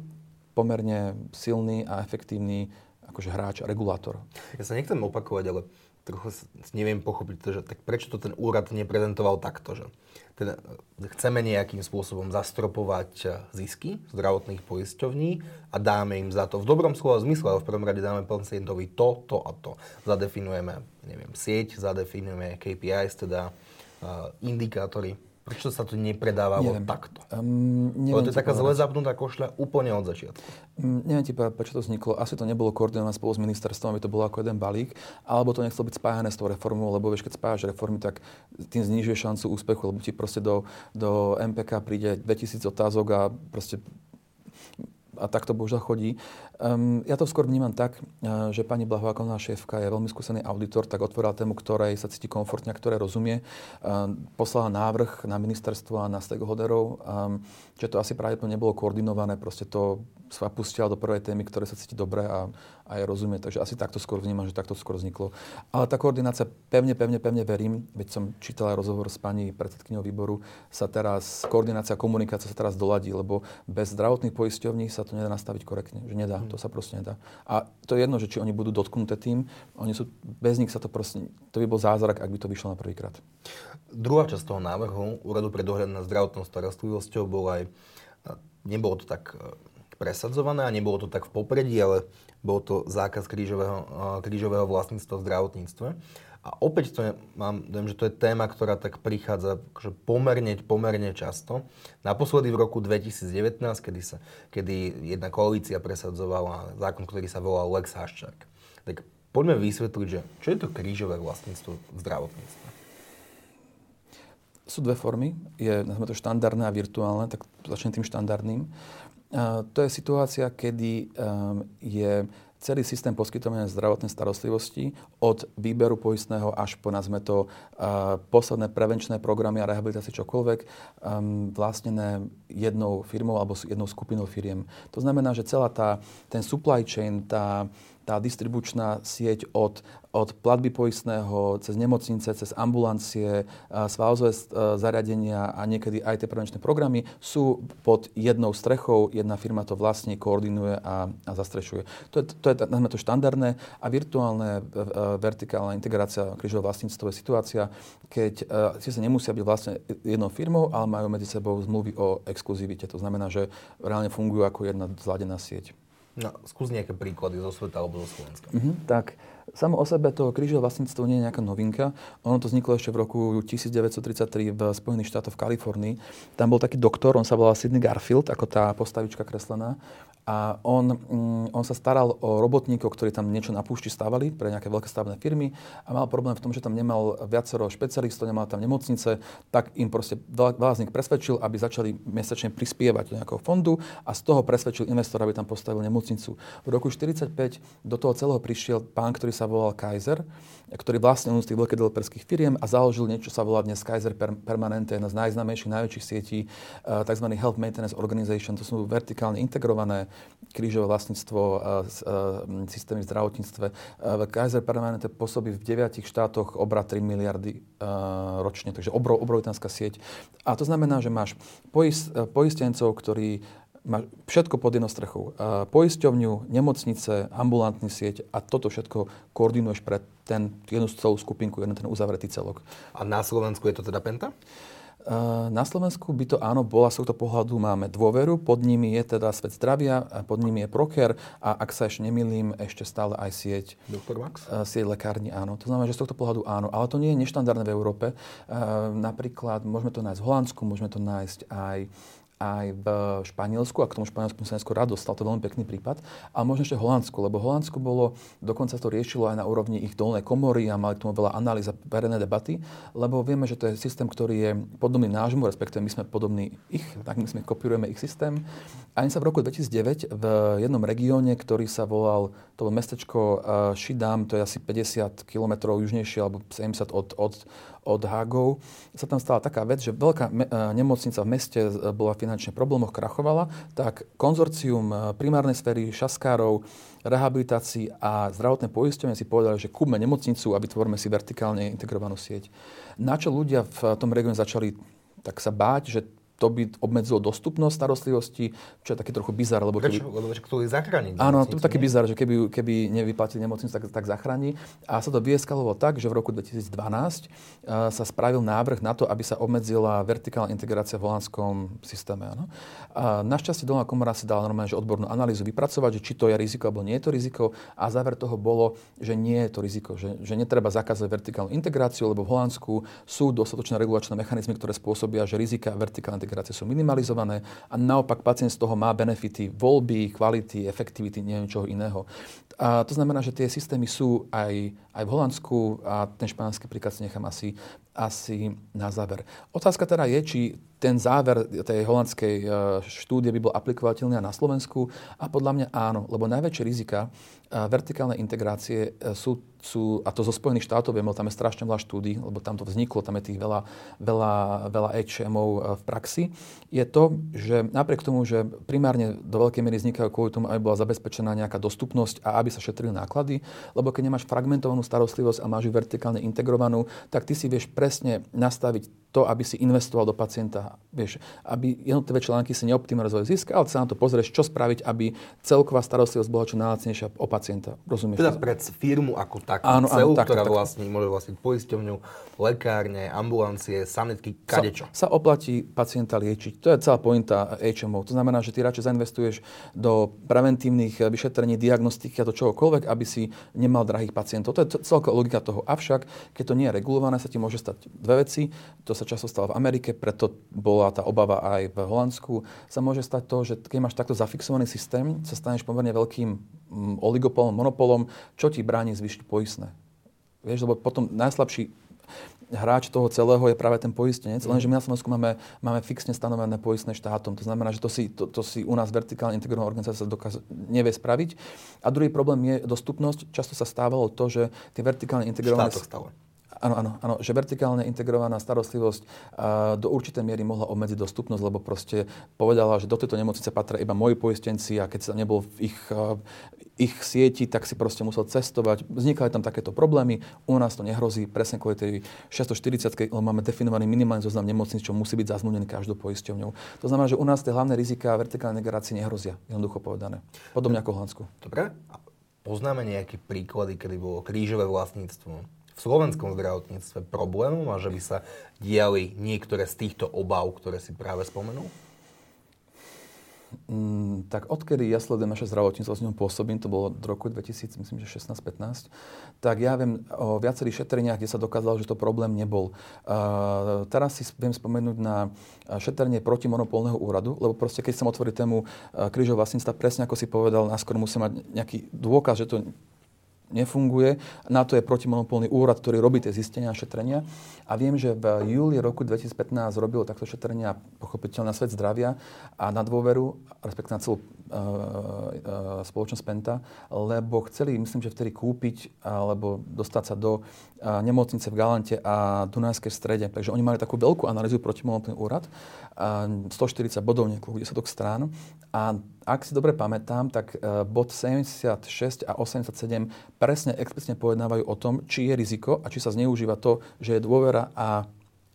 pomerne silný a efektívny akože hráč a regulátor. Ja sa nechcem opakovať, ale trochu neviem pochopiť to, že tak prečo to ten úrad neprezentoval takto, že teda chceme nejakým spôsobom zastropovať eh, zisky zdravotných poisťovní a dáme im za to v dobrom slova zmysle, ale v prvom rade dáme pacientovi to, to a to. Zadefinujeme, neviem, sieť, zadefinujeme KPIs, teda uh, indikátory Prečo sa to nepredávalo neviem. takto? Um, neviem to je taká zle zapnutá košľa úplne od začiatku. Um, neviem ti povedať, prečo to vzniklo. Asi to nebolo koordinované spolu s ministerstvom, aby to bolo ako jeden balík, alebo to nechcelo byť spájané s tou reformou, lebo vieš, keď spájaš reformy, tak tým znižuje šancu úspechu, lebo ti proste do, do MPK príde 2000 otázok a proste a tak to bohužiaľ chodí. Um, ja to skôr vnímam tak, uh, že pani Blahovakovná šéfka je veľmi skúsený auditor, tak otvorila tému, ktorej sa cíti komfortne a ktoré rozumie. Um, poslala návrh na ministerstvo a na stakeholderov, um, že to asi práve nebolo koordinované, proste to sa pustila do prvej témy, ktoré sa cíti dobre a, a je rozumie. Takže asi takto skôr vnímam, že takto skôr vzniklo. Ale tá koordinácia, pevne, pevne, pevne verím, veď som čítala rozhovor s pani predsedkyňou výboru, sa teraz, koordinácia, komunikácia sa teraz doladí, lebo bez zdravotných poisťovní sa to nedá nastaviť korektne, že nedá. To sa proste nedá. A to je jedno, že či oni budú dotknuté tým, oni sú, bez nich sa to proste, to by bol zázrak, ak by to vyšlo na prvýkrát. Druhá časť toho návrhu Úradu pre dohľad nad zdravotnou starostlivosťou bol aj, nebolo to tak e, presadzované a nebolo to tak v popredí, ale bol to zákaz krížového, krížového vlastníctva v zdravotníctve. A opäť to je, mám dojem, že to je téma, ktorá tak prichádza akože pomerne, pomerne často. Naposledy v roku 2019, kedy, sa, kedy jedna koalícia presadzovala zákon, ktorý sa volal Lex Haščák. Tak poďme vysvetliť, že čo je to krížové vlastníctvo v zdravotníctve? Sú dve formy. Je, nazvime to štandardné a virtuálne, tak začnem tým štandardným. To je situácia, kedy um, je celý systém poskytovania zdravotnej starostlivosti od výberu poistného až po, nazme to, posledné prevenčné programy a rehabilitácie čokoľvek, um, vlastnené jednou firmou alebo jednou skupinou firiem. To znamená, že celá tá, ten supply chain, tá, tá distribučná sieť od, od platby poistného cez nemocnice, cez ambulancie, svázové zariadenia a niekedy aj tie prevenčné programy sú pod jednou strechou, jedna firma to vlastne koordinuje a, a zastrešuje. To je, to je to štandardné a virtuálne vertikálna integrácia krížového vlastníctva je situácia, keď sa nemusia byť vlastne jednou firmou, ale majú medzi sebou zmluvy o exkluzivite. To znamená, že reálne fungujú ako jedna zladená sieť. No, skús nejaké príklady zo sveta alebo zo Slovenska. Mm-hmm, tak, samo o sebe to krížové vlastníctvo nie je nejaká novinka. Ono to vzniklo ešte v roku 1933 v Spojených štátoch v Kalifornii. Tam bol taký doktor, on sa volal Sidney Garfield, ako tá postavička kreslená. A on, mm, on sa staral o robotníkov, ktorí tam niečo na púšti stavali pre nejaké veľké stavné firmy a mal problém v tom, že tam nemal viacero špecialistov, nemal tam nemocnice, tak im proste veľa z nich presvedčil, aby začali mesačne prispievať do nejakého fondu a z toho presvedčil investora, aby tam postavil nemocnicu. V roku 1945 do toho celého prišiel pán, ktorý sa volal Kaiser, ktorý vlastne z tých veľkých developerských firiem a založil niečo, čo sa volá dnes Kaiser Permanente, jedna z najznámejších, najväčších sietí, eh, tzv. Health Maintenance Organization. To sú vertikálne integrované krížové vlastníctvo systémy v zdravotníctve. Kaiser Permanente pôsobí v deviatich štátoch obrat 3 miliardy ročne, takže obrov, obrovitánska sieť. A to znamená, že máš poist, poistencov, ktorí má všetko pod jednou strechou. Poisťovňu, nemocnice, ambulantný sieť a toto všetko koordinuješ pre ten, jednu celú skupinku, jeden ten uzavretý celok. A na Slovensku je to teda Penta? Na Slovensku by to áno bola, z tohto pohľadu máme dôveru, pod nimi je teda svet zdravia, pod nimi je Proker a ak sa ešte nemýlim, ešte stále aj sieť, Dr. Max? sieť lekárni, áno. To znamená, že z tohto pohľadu áno, ale to nie je neštandardné v Európe. Napríklad môžeme to nájsť v Holandsku, môžeme to nájsť aj aj v Španielsku, a k tomu Španielsku sa neskôr rád dostal, to je veľmi pekný prípad. A možno ešte Holandsku, lebo Holandsku bolo, dokonca to riešilo aj na úrovni ich dolnej komory a mali tomu veľa analýz a verejné debaty, lebo vieme, že to je systém, ktorý je podobný nášmu, respektíve my sme podobní ich, tak my sme kopírujeme ich systém. A sa v roku 2009 v jednom regióne, ktorý sa volal, to bolo mestečko Šidám, to je asi 50 km južnejšie alebo 70 od, od, od Hágov, sa tam stala taká vec, že veľká e, nemocnica v meste e, bola finančne problémoch, krachovala, tak konzorcium e, primárnej sféry, šaskárov, rehabilitácií a zdravotné poisťovne si povedali, že kúpme nemocnicu a vytvorme si vertikálne integrovanú sieť. Na čo ľudia v tom regióne začali tak sa báť, že to by obmedzilo dostupnosť starostlivosti, čo je taký trochu bizar. Lebo keby... Prečo? Lebo chcú zachrániť. Áno, to je taký bizar, že keby, keby nevyplatili nemocnicu, tak, tak zachráni. A sa to vyeskalovalo tak, že v roku 2012 uh, sa spravil návrh na to, aby sa obmedzila vertikálna integrácia v holandskom systéme. Áno. A našťastie dolná komora si dala normálne že odbornú analýzu vypracovať, že či to je riziko alebo nie je to riziko. A záver toho bolo, že nie je to riziko, že, že netreba zakázať vertikálnu integráciu, lebo v Holandsku sú dostatočné regulačné mechanizmy, ktoré spôsobia, že rizika vertikálnej integrácie sú minimalizované a naopak pacient z toho má benefity voľby, kvality, efektivity, neviem čoho iného. A to znamená, že tie systémy sú aj, aj v Holandsku a ten španielský príklad si nechám asi, asi na záver. Otázka teda je, či ten záver tej holandskej e, štúdie by bol aplikovateľný na Slovensku a podľa mňa áno, lebo najväčšie rizika vertikálne integrácie e, sú, sú, a to zo Spojených štátov, viem, tam je strašne veľa štúdí, lebo tam to vzniklo, tam je tých veľa, veľa, veľa HMO e, v praxi, je to, že napriek tomu, že primárne do veľkej miery vznikajú kvôli tomu, aby bola zabezpečená nejaká dostupnosť a aby sa šetrili náklady, lebo keď nemáš fragmentovanú starostlivosť a máš ju vertikálne integrovanú, tak ty si vieš presne nastaviť to, aby si investoval do pacienta, vieš, aby jednotlivé články si neoptimalizovali zisk, ale sa na to pozrieš, čo spraviť, aby celková starostlivosť bola čo najlacnejšia o. Rozumieš? Teda pre firmu ako takú, áno, celú, áno, tak, ktorá tak, vlastní, môže vlastniť poisťovňu, lekárne, ambulancie, sanitky, kadečo. Sa, sa oplatí pacienta liečiť. To je celá pointa HMO. To znamená, že ty radšej zainvestuješ do preventívnych vyšetrení, diagnostiky a do čohokoľvek, aby si nemal drahých pacientov. To je celková logika toho. Avšak, keď to nie je regulované, sa ti môže stať dve veci. To sa často stalo v Amerike, preto bola tá obava aj v Holandsku. Sa môže stať to, že keď máš takto zafixovaný systém, sa staneš pomerne veľkým oligopolom, monopolom, čo ti bráni zvyšiť poistné. Vieš, lebo potom najslabší hráč toho celého je práve ten poistenec, lenže my na Slovensku máme, máme fixne stanovené poistné štátom. To znamená, že to si, to, to si u nás vertikálne integrovaná organizácia dokaz, nevie spraviť. A druhý problém je dostupnosť. Často sa stávalo to, že tie vertikálne integrované... Štátoch Áno, áno, áno, že vertikálne integrovaná starostlivosť do určitej miery mohla obmedziť dostupnosť, lebo proste povedala, že do tejto nemocnice patria iba moji poistenci a keď sa nebol v ich, ich sieti, tak si proste musel cestovať. Vznikali tam takéto problémy. U nás to nehrozí presne kvôli tej 640, lebo máme definovaný minimálny zoznam nemocnic, čo musí byť zazmluvnený každou poisťovňou. To znamená, že u nás tie hlavné rizika vertikálnej integrácie nehrozia, jednoducho povedané. Podobne ako v Holandsku. Dobre. Poznáme nejaké príklady, kedy bolo krížové vlastníctvo slovenskom zdravotníctve problémom a že by sa diali niektoré z týchto obav, ktoré si práve spomenul? Mm, tak odkedy ja sledujem naše zdravotníctvo, s ňom pôsobím, to bolo od roku 2000, myslím, že 16-15, tak ja viem o viacerých šetreniach, kde sa dokázalo, že to problém nebol. Uh, teraz si viem spomenúť na šetrenie protimonopolného úradu, lebo proste keď som otvoril tému uh, krížov vlastníctva, presne ako si povedal, náskôr musí mať nejaký dôkaz, že to nefunguje. Na to je protimonopolný úrad, ktorý robí tie zistenia a šetrenia. A viem, že v júli roku 2015 robil takto šetrenia pochopiteľne na svet zdravia a na dôveru, respektíve na celú uh, uh, spoločnosť Penta, lebo chceli, myslím, že vtedy kúpiť alebo dostať sa do uh, nemocnice v Galante a Dunajskej strede. Takže oni mali takú veľkú analýzu protimonopolný úrad, 140 bodov, niekoľko desatok strán. A ak si dobre pamätám, tak uh, bod 76 a 87 presne explicitne pojednávajú o tom, či je riziko a či sa zneužíva to, že je dôvera a,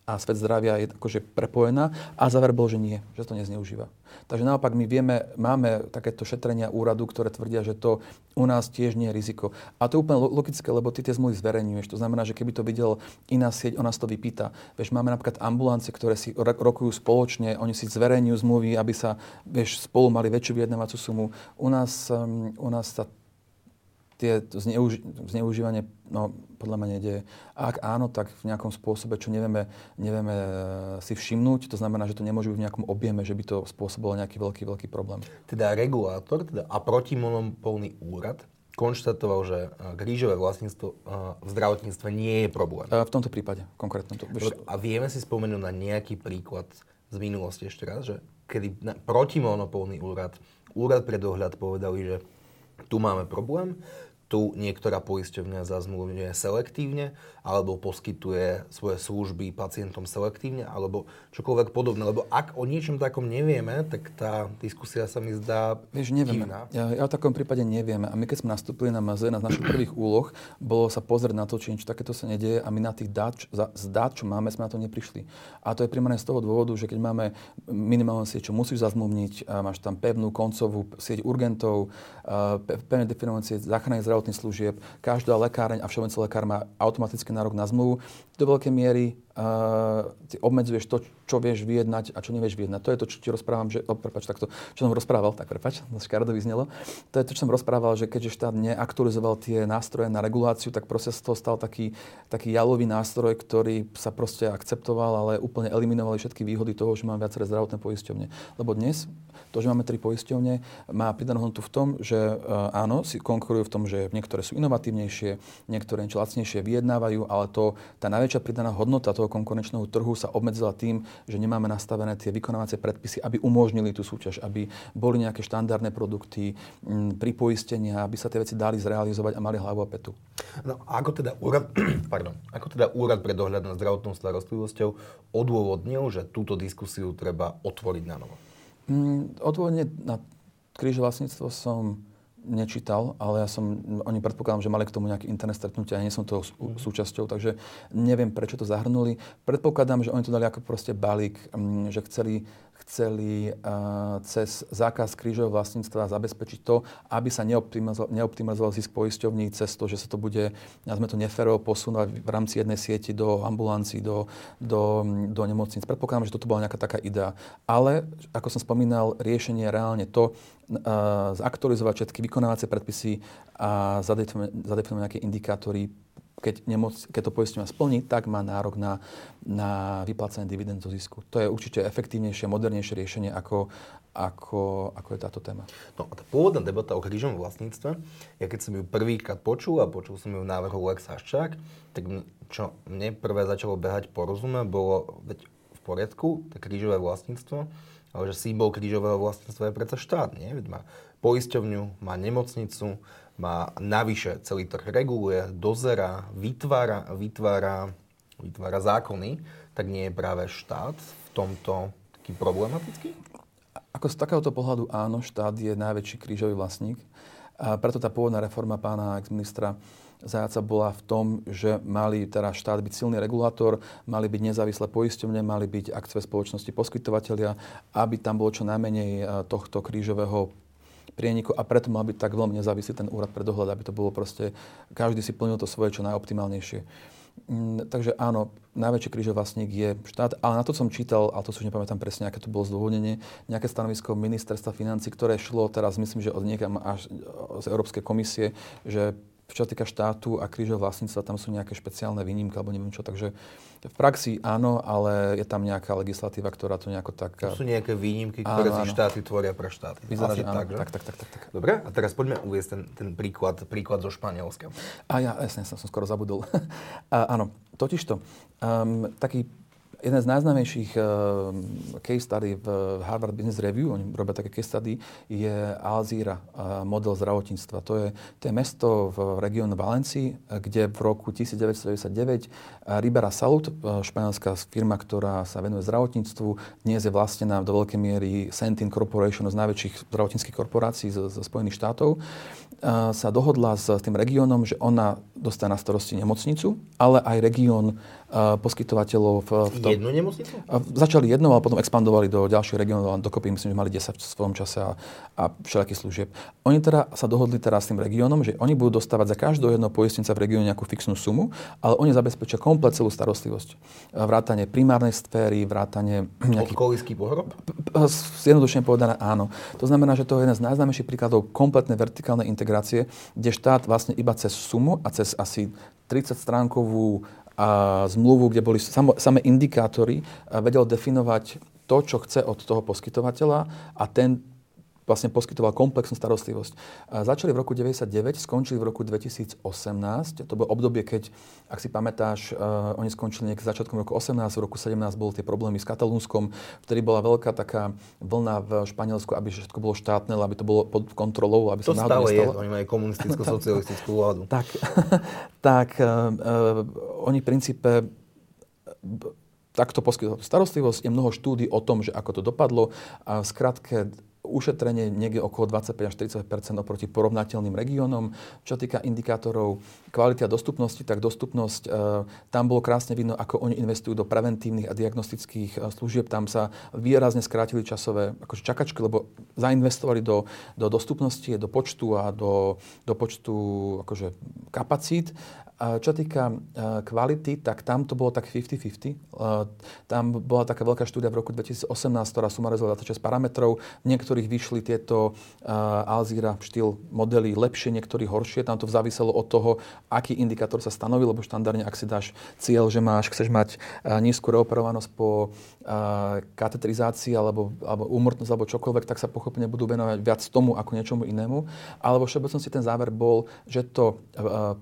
a svet zdravia je akože prepojená a záver bol, že nie, že to nezneužíva. Takže naopak my vieme, máme takéto šetrenia úradu, ktoré tvrdia, že to u nás tiež nie je riziko. A to je úplne logické, lebo ty tie zmluvy zverejňuješ. To znamená, že keby to videl iná sieť, ona to vypýta. Vieš, máme napríklad ambulancie, ktoré si rokujú spoločne, oni si zverejňujú zmluvy, aby sa vieš, spolu mali väčšiu vyjednávacú sumu. U nás, um, u nás sa tie zneuži- zneužívanie no, podľa mňa nedieje. A ak áno, tak v nejakom spôsobe, čo nevieme, nevieme e, si všimnúť, to znamená, že to nemôže byť v nejakom objeme, že by to spôsobilo nejaký veľký, veľký problém. Teda regulátor teda a protimonopolný úrad konštatoval, že e, krížové vlastníctvo e, v zdravotníctve nie je problém. V tomto prípade, konkrétne. To, A vieme si spomenúť na nejaký príklad z minulosti ešte raz, že kedy protimonopolný úrad, úrad pre dohľad povedali, že tu máme problém, tu niektorá poisťovňa zazmluvňuje selektívne, alebo poskytuje svoje služby pacientom selektívne, alebo čokoľvek podobné. Lebo ak o niečom takom nevieme, tak tá diskusia sa mi zdá Vieš, nevieme. Ja, ja v takom prípade nevieme. A my keď sme nastúpili na MZ, na z našich prvých úloh, bolo sa pozrieť na to, či niečo takéto sa nedieje a my na tých dát, z dát, čo máme, sme na to neprišli. A to je primárne z toho dôvodu, že keď máme minimálne sieť, čo musíš zazmluvniť, máš tam pevnú koncovú sieť urgentov, pevne definované sieť záchranných zdravotných služieb. Každá lekáreň a všeobecný lekár má automaticky nárok na zmluvu. Do veľkej miery ty obmedzuješ to, čo vieš vyjednať a čo nevieš vyjednať. To je to, čo ti rozprávam, že, oh, prepač, takto, čo som rozprával, tak prepač, to škaredo vyznelo. To je to, čo som rozprával, že keďže štát neaktualizoval tie nástroje na reguláciu, tak proste z toho stal taký, taký jalový nástroj, ktorý sa proste akceptoval, ale úplne eliminovali všetky výhody toho, že máme viaceré zdravotné poisťovne. Lebo dnes to, že máme tri poisťovne, má pridanú hodnotu v tom, že uh, áno, si konkurujú v tom, že niektoré sú inovatívnejšie, niektoré niečo lacnejšie vyjednávajú, ale to, tá najväčšia pridaná hodnota toho toho konkurenčného trhu sa obmedzila tým, že nemáme nastavené tie vykonávacie predpisy, aby umožnili tú súťaž, aby boli nejaké štandardné produkty, pripoistenia, aby sa tie veci dali zrealizovať a mali hlavu a petu. No, ako teda úrad, pardon, ako teda úrad pre dohľad nad zdravotnou starostlivosťou odôvodnil, že túto diskusiu treba otvoriť na novo? Mm, odôvodne na kríže vlastníctvo som nečítal, ale ja som, oni predpokladám, že mali k tomu nejaké interné stretnutia, ja nie som toho mhm. súčasťou, takže neviem, prečo to zahrnuli. Predpokladám, že oni to dali ako proste balík, mm, že chceli chceli uh, cez zákaz krížového vlastníctva zabezpečiť to, aby sa neoptimalizoval, neoptimalizoval zisk poisťovní cez to, že sa to bude, nazme to neférovo posunúť v rámci jednej sieti do ambulancií, do, do, do nemocníc. Predpokladám, že toto bola nejaká taká idea. Ale, ako som spomínal, riešenie je reálne to, uh, zaktualizovať všetky vykonávacie predpisy a zadefinovať nejaké indikátory keď, nemoc, keď to poistenie splní, tak má nárok na, na vyplácanie dividend zo zisku. To je určite efektívnejšie, modernejšie riešenie, ako, ako, ako je táto téma. No a tá pôvodná debata o krížovom vlastníctve, ja keď som ju prvýkrát počul a počul som ju v návrhu Lex Haščák, tak čo mne prvé začalo behať po rozume, bolo veď v poriadku, to krížové vlastníctvo, ale že symbol krížového vlastníctva je predsa štát, nie? Veď má poisťovňu, má nemocnicu, má navyše celý trh reguluje, dozera, vytvára, vytvára, vytvára zákony, tak nie je práve štát v tomto taký problematický? Ako z takéhoto pohľadu áno, štát je najväčší krížový vlastník. A preto tá pôvodná reforma pána ex-ministra Zajaca bola v tom, že mali teda štát byť silný regulátor, mali byť nezávislé poisťovne, mali byť akciové spoločnosti poskytovateľia, aby tam bolo čo najmenej tohto krížového prieniku a preto mal byť tak veľmi nezávislý ten úrad pre dohľad, aby to bolo proste, každý si plnil to svoje čo najoptimálnejšie. Mm, takže áno, najväčší krížovlasník je štát, ale na to som čítal, ale to si už nepamätám presne, aké to bolo zdôvodnenie, nejaké stanovisko ministerstva financí, ktoré šlo teraz, myslím, že od niekam až z Európskej komisie, že čo sa týka štátu a krížov vlastníctva, tam sú nejaké špeciálne výnimky alebo neviem čo. Takže v praxi áno, ale je tam nejaká legislatíva, ktorá to nejako tak... To sú nejaké výnimky, ktoré áno, si štáty tvoria pre štáty. Vyzerá, že áno. Tak, že? Tak, tak, tak, tak, tak. Dobre, a teraz poďme uvieť ten, ten príklad, príklad zo Španielska. A ja, jasne, som, som skoro zabudol. a, áno, totižto, um, taký Jeden z najznámejších uh, case study v Harvard Business Review, oni robia také case study, je Alzira, uh, model zdravotníctva. To je, to je mesto v regióne Valencii, kde v roku 1999 uh, Ribera Salut, uh, španielská firma, ktorá sa venuje zdravotníctvu, dnes je vlastnená do veľkej miery Sentin Corporation, z najväčších zdravotníckých korporácií zo, zo Spojených štátov, sa dohodla s, s tým regiónom, že ona dostane na starosti nemocnicu, ale aj región poskytovateľov v, v tom. Jednu nemocnicu? Začali jednou, ale potom expandovali do ďalších regiónov, dokopy myslím, že mali 10 v svojom čase a, a všelijakých služieb. Oni teda sa dohodli teraz s tým regiónom, že oni budú dostávať za každého jedného poistenca v regióne nejakú fixnú sumu, ale oni zabezpečia komplet celú starostlivosť. Vrátanie primárnej sféry, vrátanie nejakých... Odkolísky pohrob? Zjednodušene povedané áno. To znamená, že to je jeden z najznámejších príkladov kompletnej vertikálnej integrácie, kde štát vlastne iba cez sumu a cez asi 30 stránkovú a zmluvu, kde boli samé indikátory, vedel definovať to, čo chce od toho poskytovateľa a ten vlastne poskytoval komplexnú starostlivosť. A začali v roku 99, skončili v roku 2018. To bolo obdobie, keď, ak si pamätáš, uh, oni skončili niekde začiatkom roku 18, v roku 17 boli tie problémy s Katalúnskom, vtedy bola veľká taká vlna v Španielsku, aby všetko bolo štátne, aby to bolo pod kontrolou, aby to sa náhodou nestalo. je, oni majú komunisticko-socialistickú vládu. tak, tak uh, uh, oni v princípe takto poskytovali starostlivosť. Je mnoho štúdí o tom, že ako to dopadlo. A v skratke, ušetrenie niekde okolo 25 až 30% oproti porovnateľným regiónom. Čo týka indikátorov kvality a dostupnosti, tak dostupnosť, e, tam bolo krásne vidno, ako oni investujú do preventívnych a diagnostických e, služieb. Tam sa výrazne skrátili časové akože čakačky, lebo zainvestovali do, do dostupnosti, do počtu a do, do počtu akože kapacít. Čo týka e, kvality, tak tam to bolo tak 50-50. E, tam bola taká veľká štúdia v roku 2018, ktorá sumarizovala 26 parametrov. V niektorých vyšli tieto e, Alzira štýl modely lepšie, niektorí horšie. Tam to záviselo od toho, aký indikátor sa stanovil, lebo štandardne, ak si dáš cieľ, že máš, chceš mať nízku reoperovanosť po katetrizácii alebo, alebo úmrtnosť alebo čokoľvek, tak sa pochopne budú venovať viac tomu ako niečomu inému. Ale vo všeobecnosti ten záver bol, že to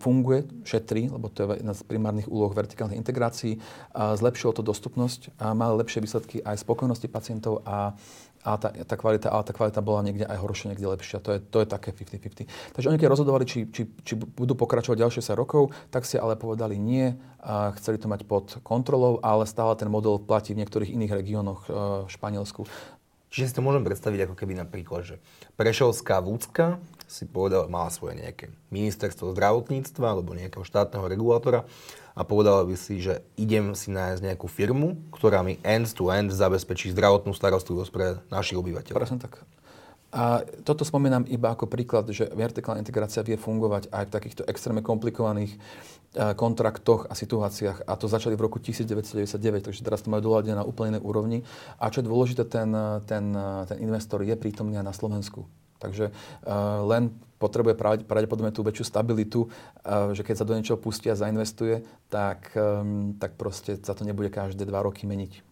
funguje všetko v3, lebo to je jedna z primárnych úloh vertikálnej integrácií. Zlepšilo to dostupnosť a mali lepšie výsledky aj spokojnosti pacientov a a tá, tá kvalita, ale tá kvalita bola niekde aj horšia, niekde lepšia. To je, to je také 50-50. Takže oni keď rozhodovali, či, či, či budú pokračovať ďalšie 10 rokov, tak si ale povedali nie, a chceli to mať pod kontrolou, ale stále ten model platí v niektorých iných regiónoch e, v Španielsku. Čiže si to môžem predstaviť ako keby napríklad, že Prešovská vúcka si povedal, mala svoje nejaké ministerstvo zdravotníctva alebo nejakého štátneho regulátora a povedala by si, že idem si nájsť nejakú firmu, ktorá mi end-to-end zabezpečí zdravotnú starostlivosť pre našich obyvateľov. Presne tak. A toto spomínam iba ako príklad, že vertikálna integrácia vie fungovať aj v takýchto extrémne komplikovaných e, kontraktoch a situáciách. A to začali v roku 1999, takže teraz to majú doľadené na úplne inej úrovni. A čo je dôležité, ten, ten, ten investor je prítomný aj na Slovensku. Takže uh, len potrebuje pravdepodobne tú väčšiu stabilitu, uh, že keď sa do niečoho pustí a zainvestuje, tak, tak proste sa to nebude každé dva roky meniť.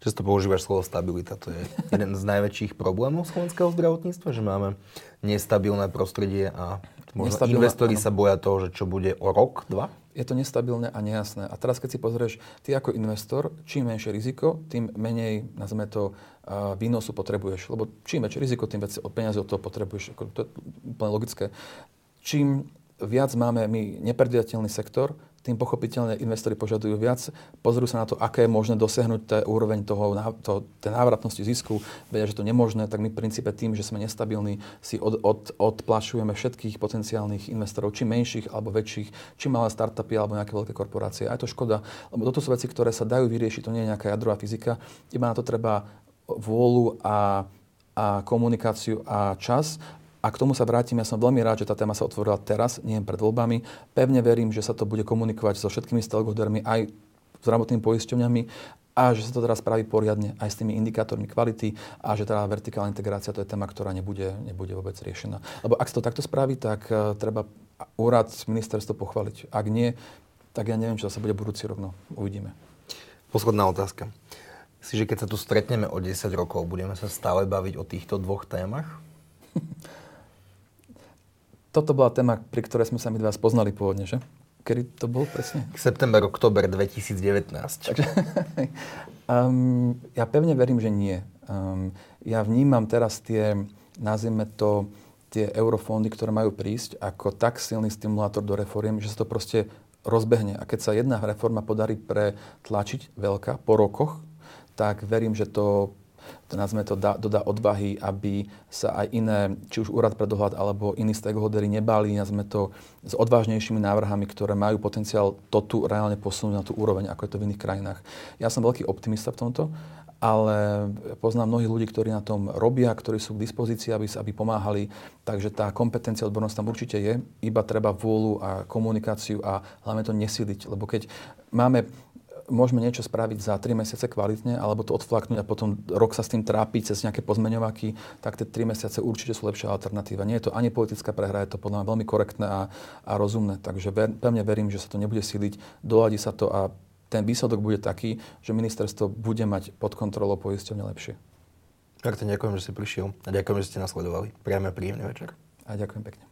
Často používaš slovo stabilita. To je jeden z najväčších problémov slovenského zdravotníctva, že máme nestabilné prostredie a možno investori áno. sa boja toho, že čo bude o rok, dva? je to nestabilné a nejasné. A teraz, keď si pozrieš, ty ako investor, čím menšie riziko, tým menej, nazveme to, výnosu potrebuješ. Lebo čím väčšie riziko, tým viac peniaze od toho potrebuješ. To je úplne logické. Čím viac máme my nepredvidateľný sektor, tým pochopiteľne investori požadujú viac, pozrú sa na to, aké je možné dosiahnuť té úroveň toho, to, tej návratnosti zisku, vedia, že to nemožné, tak my v princípe tým, že sme nestabilní, si od, od, odplašujeme všetkých potenciálnych investorov, či menších alebo väčších, či malé startupy alebo nejaké veľké korporácie. A je to škoda, lebo toto sú veci, ktoré sa dajú vyriešiť, to nie je nejaká jadrová fyzika, iba na to treba vôľu a, a komunikáciu a čas a k tomu sa vrátim, ja som veľmi rád, že tá téma sa otvorila teraz, nie pred voľbami. Pevne verím, že sa to bude komunikovať so všetkými stakeholdermi, aj zdravotnými poisťovňami a že sa to teraz spraví poriadne aj s tými indikátormi kvality a že teda vertikálna integrácia to je téma, ktorá nebude, nebude vôbec riešená. Lebo ak sa to takto spraví, tak uh, treba úrad, ministerstvo pochváliť. Ak nie, tak ja neviem, čo sa bude budúci rok. No, uvidíme. Posledná otázka. Myslíš, že keď sa tu stretneme o 10 rokov, budeme sa stále baviť o týchto dvoch témach? toto bola téma, pri ktorej sme sa my dva spoznali pôvodne, že? Kedy to bol presne? September, október 2019. Takže, um, ja pevne verím, že nie. Um, ja vnímam teraz tie, nazvime to, tie eurofondy, ktoré majú prísť, ako tak silný stimulátor do reforiem, že sa to proste rozbehne. A keď sa jedna reforma podarí pretlačiť veľká po rokoch, tak verím, že to nazme to dá, dodá odvahy, aby sa aj iné, či už úrad pre dohľad alebo iní stakeholdery nebali, nazme to s odvážnejšími návrhami, ktoré majú potenciál to tu reálne posunúť na tú úroveň, ako je to v iných krajinách. Ja som veľký optimista v tomto, ale poznám mnohých ľudí, ktorí na tom robia, ktorí sú k dispozícii, aby, aby pomáhali. Takže tá kompetencia, odbornosť tam určite je. Iba treba vôľu a komunikáciu a hlavne to nesiliť. Lebo keď máme môžeme niečo spraviť za 3 mesiace kvalitne, alebo to odflaknúť a potom rok sa s tým trápiť cez nejaké pozmeňovaky, tak tie 3 mesiace určite sú lepšia alternatíva. Nie je to ani politická prehra, je to podľa mňa veľmi korektné a, a rozumné. Takže ver, pevne verím, že sa to nebude siliť, doladí sa to a ten výsledok bude taký, že ministerstvo bude mať pod kontrolou poisťovne lepšie. Tak to ďakujem, že si prišiel a ďakujem, že ste nasledovali. Priame príjemný večer. A ďakujem pekne.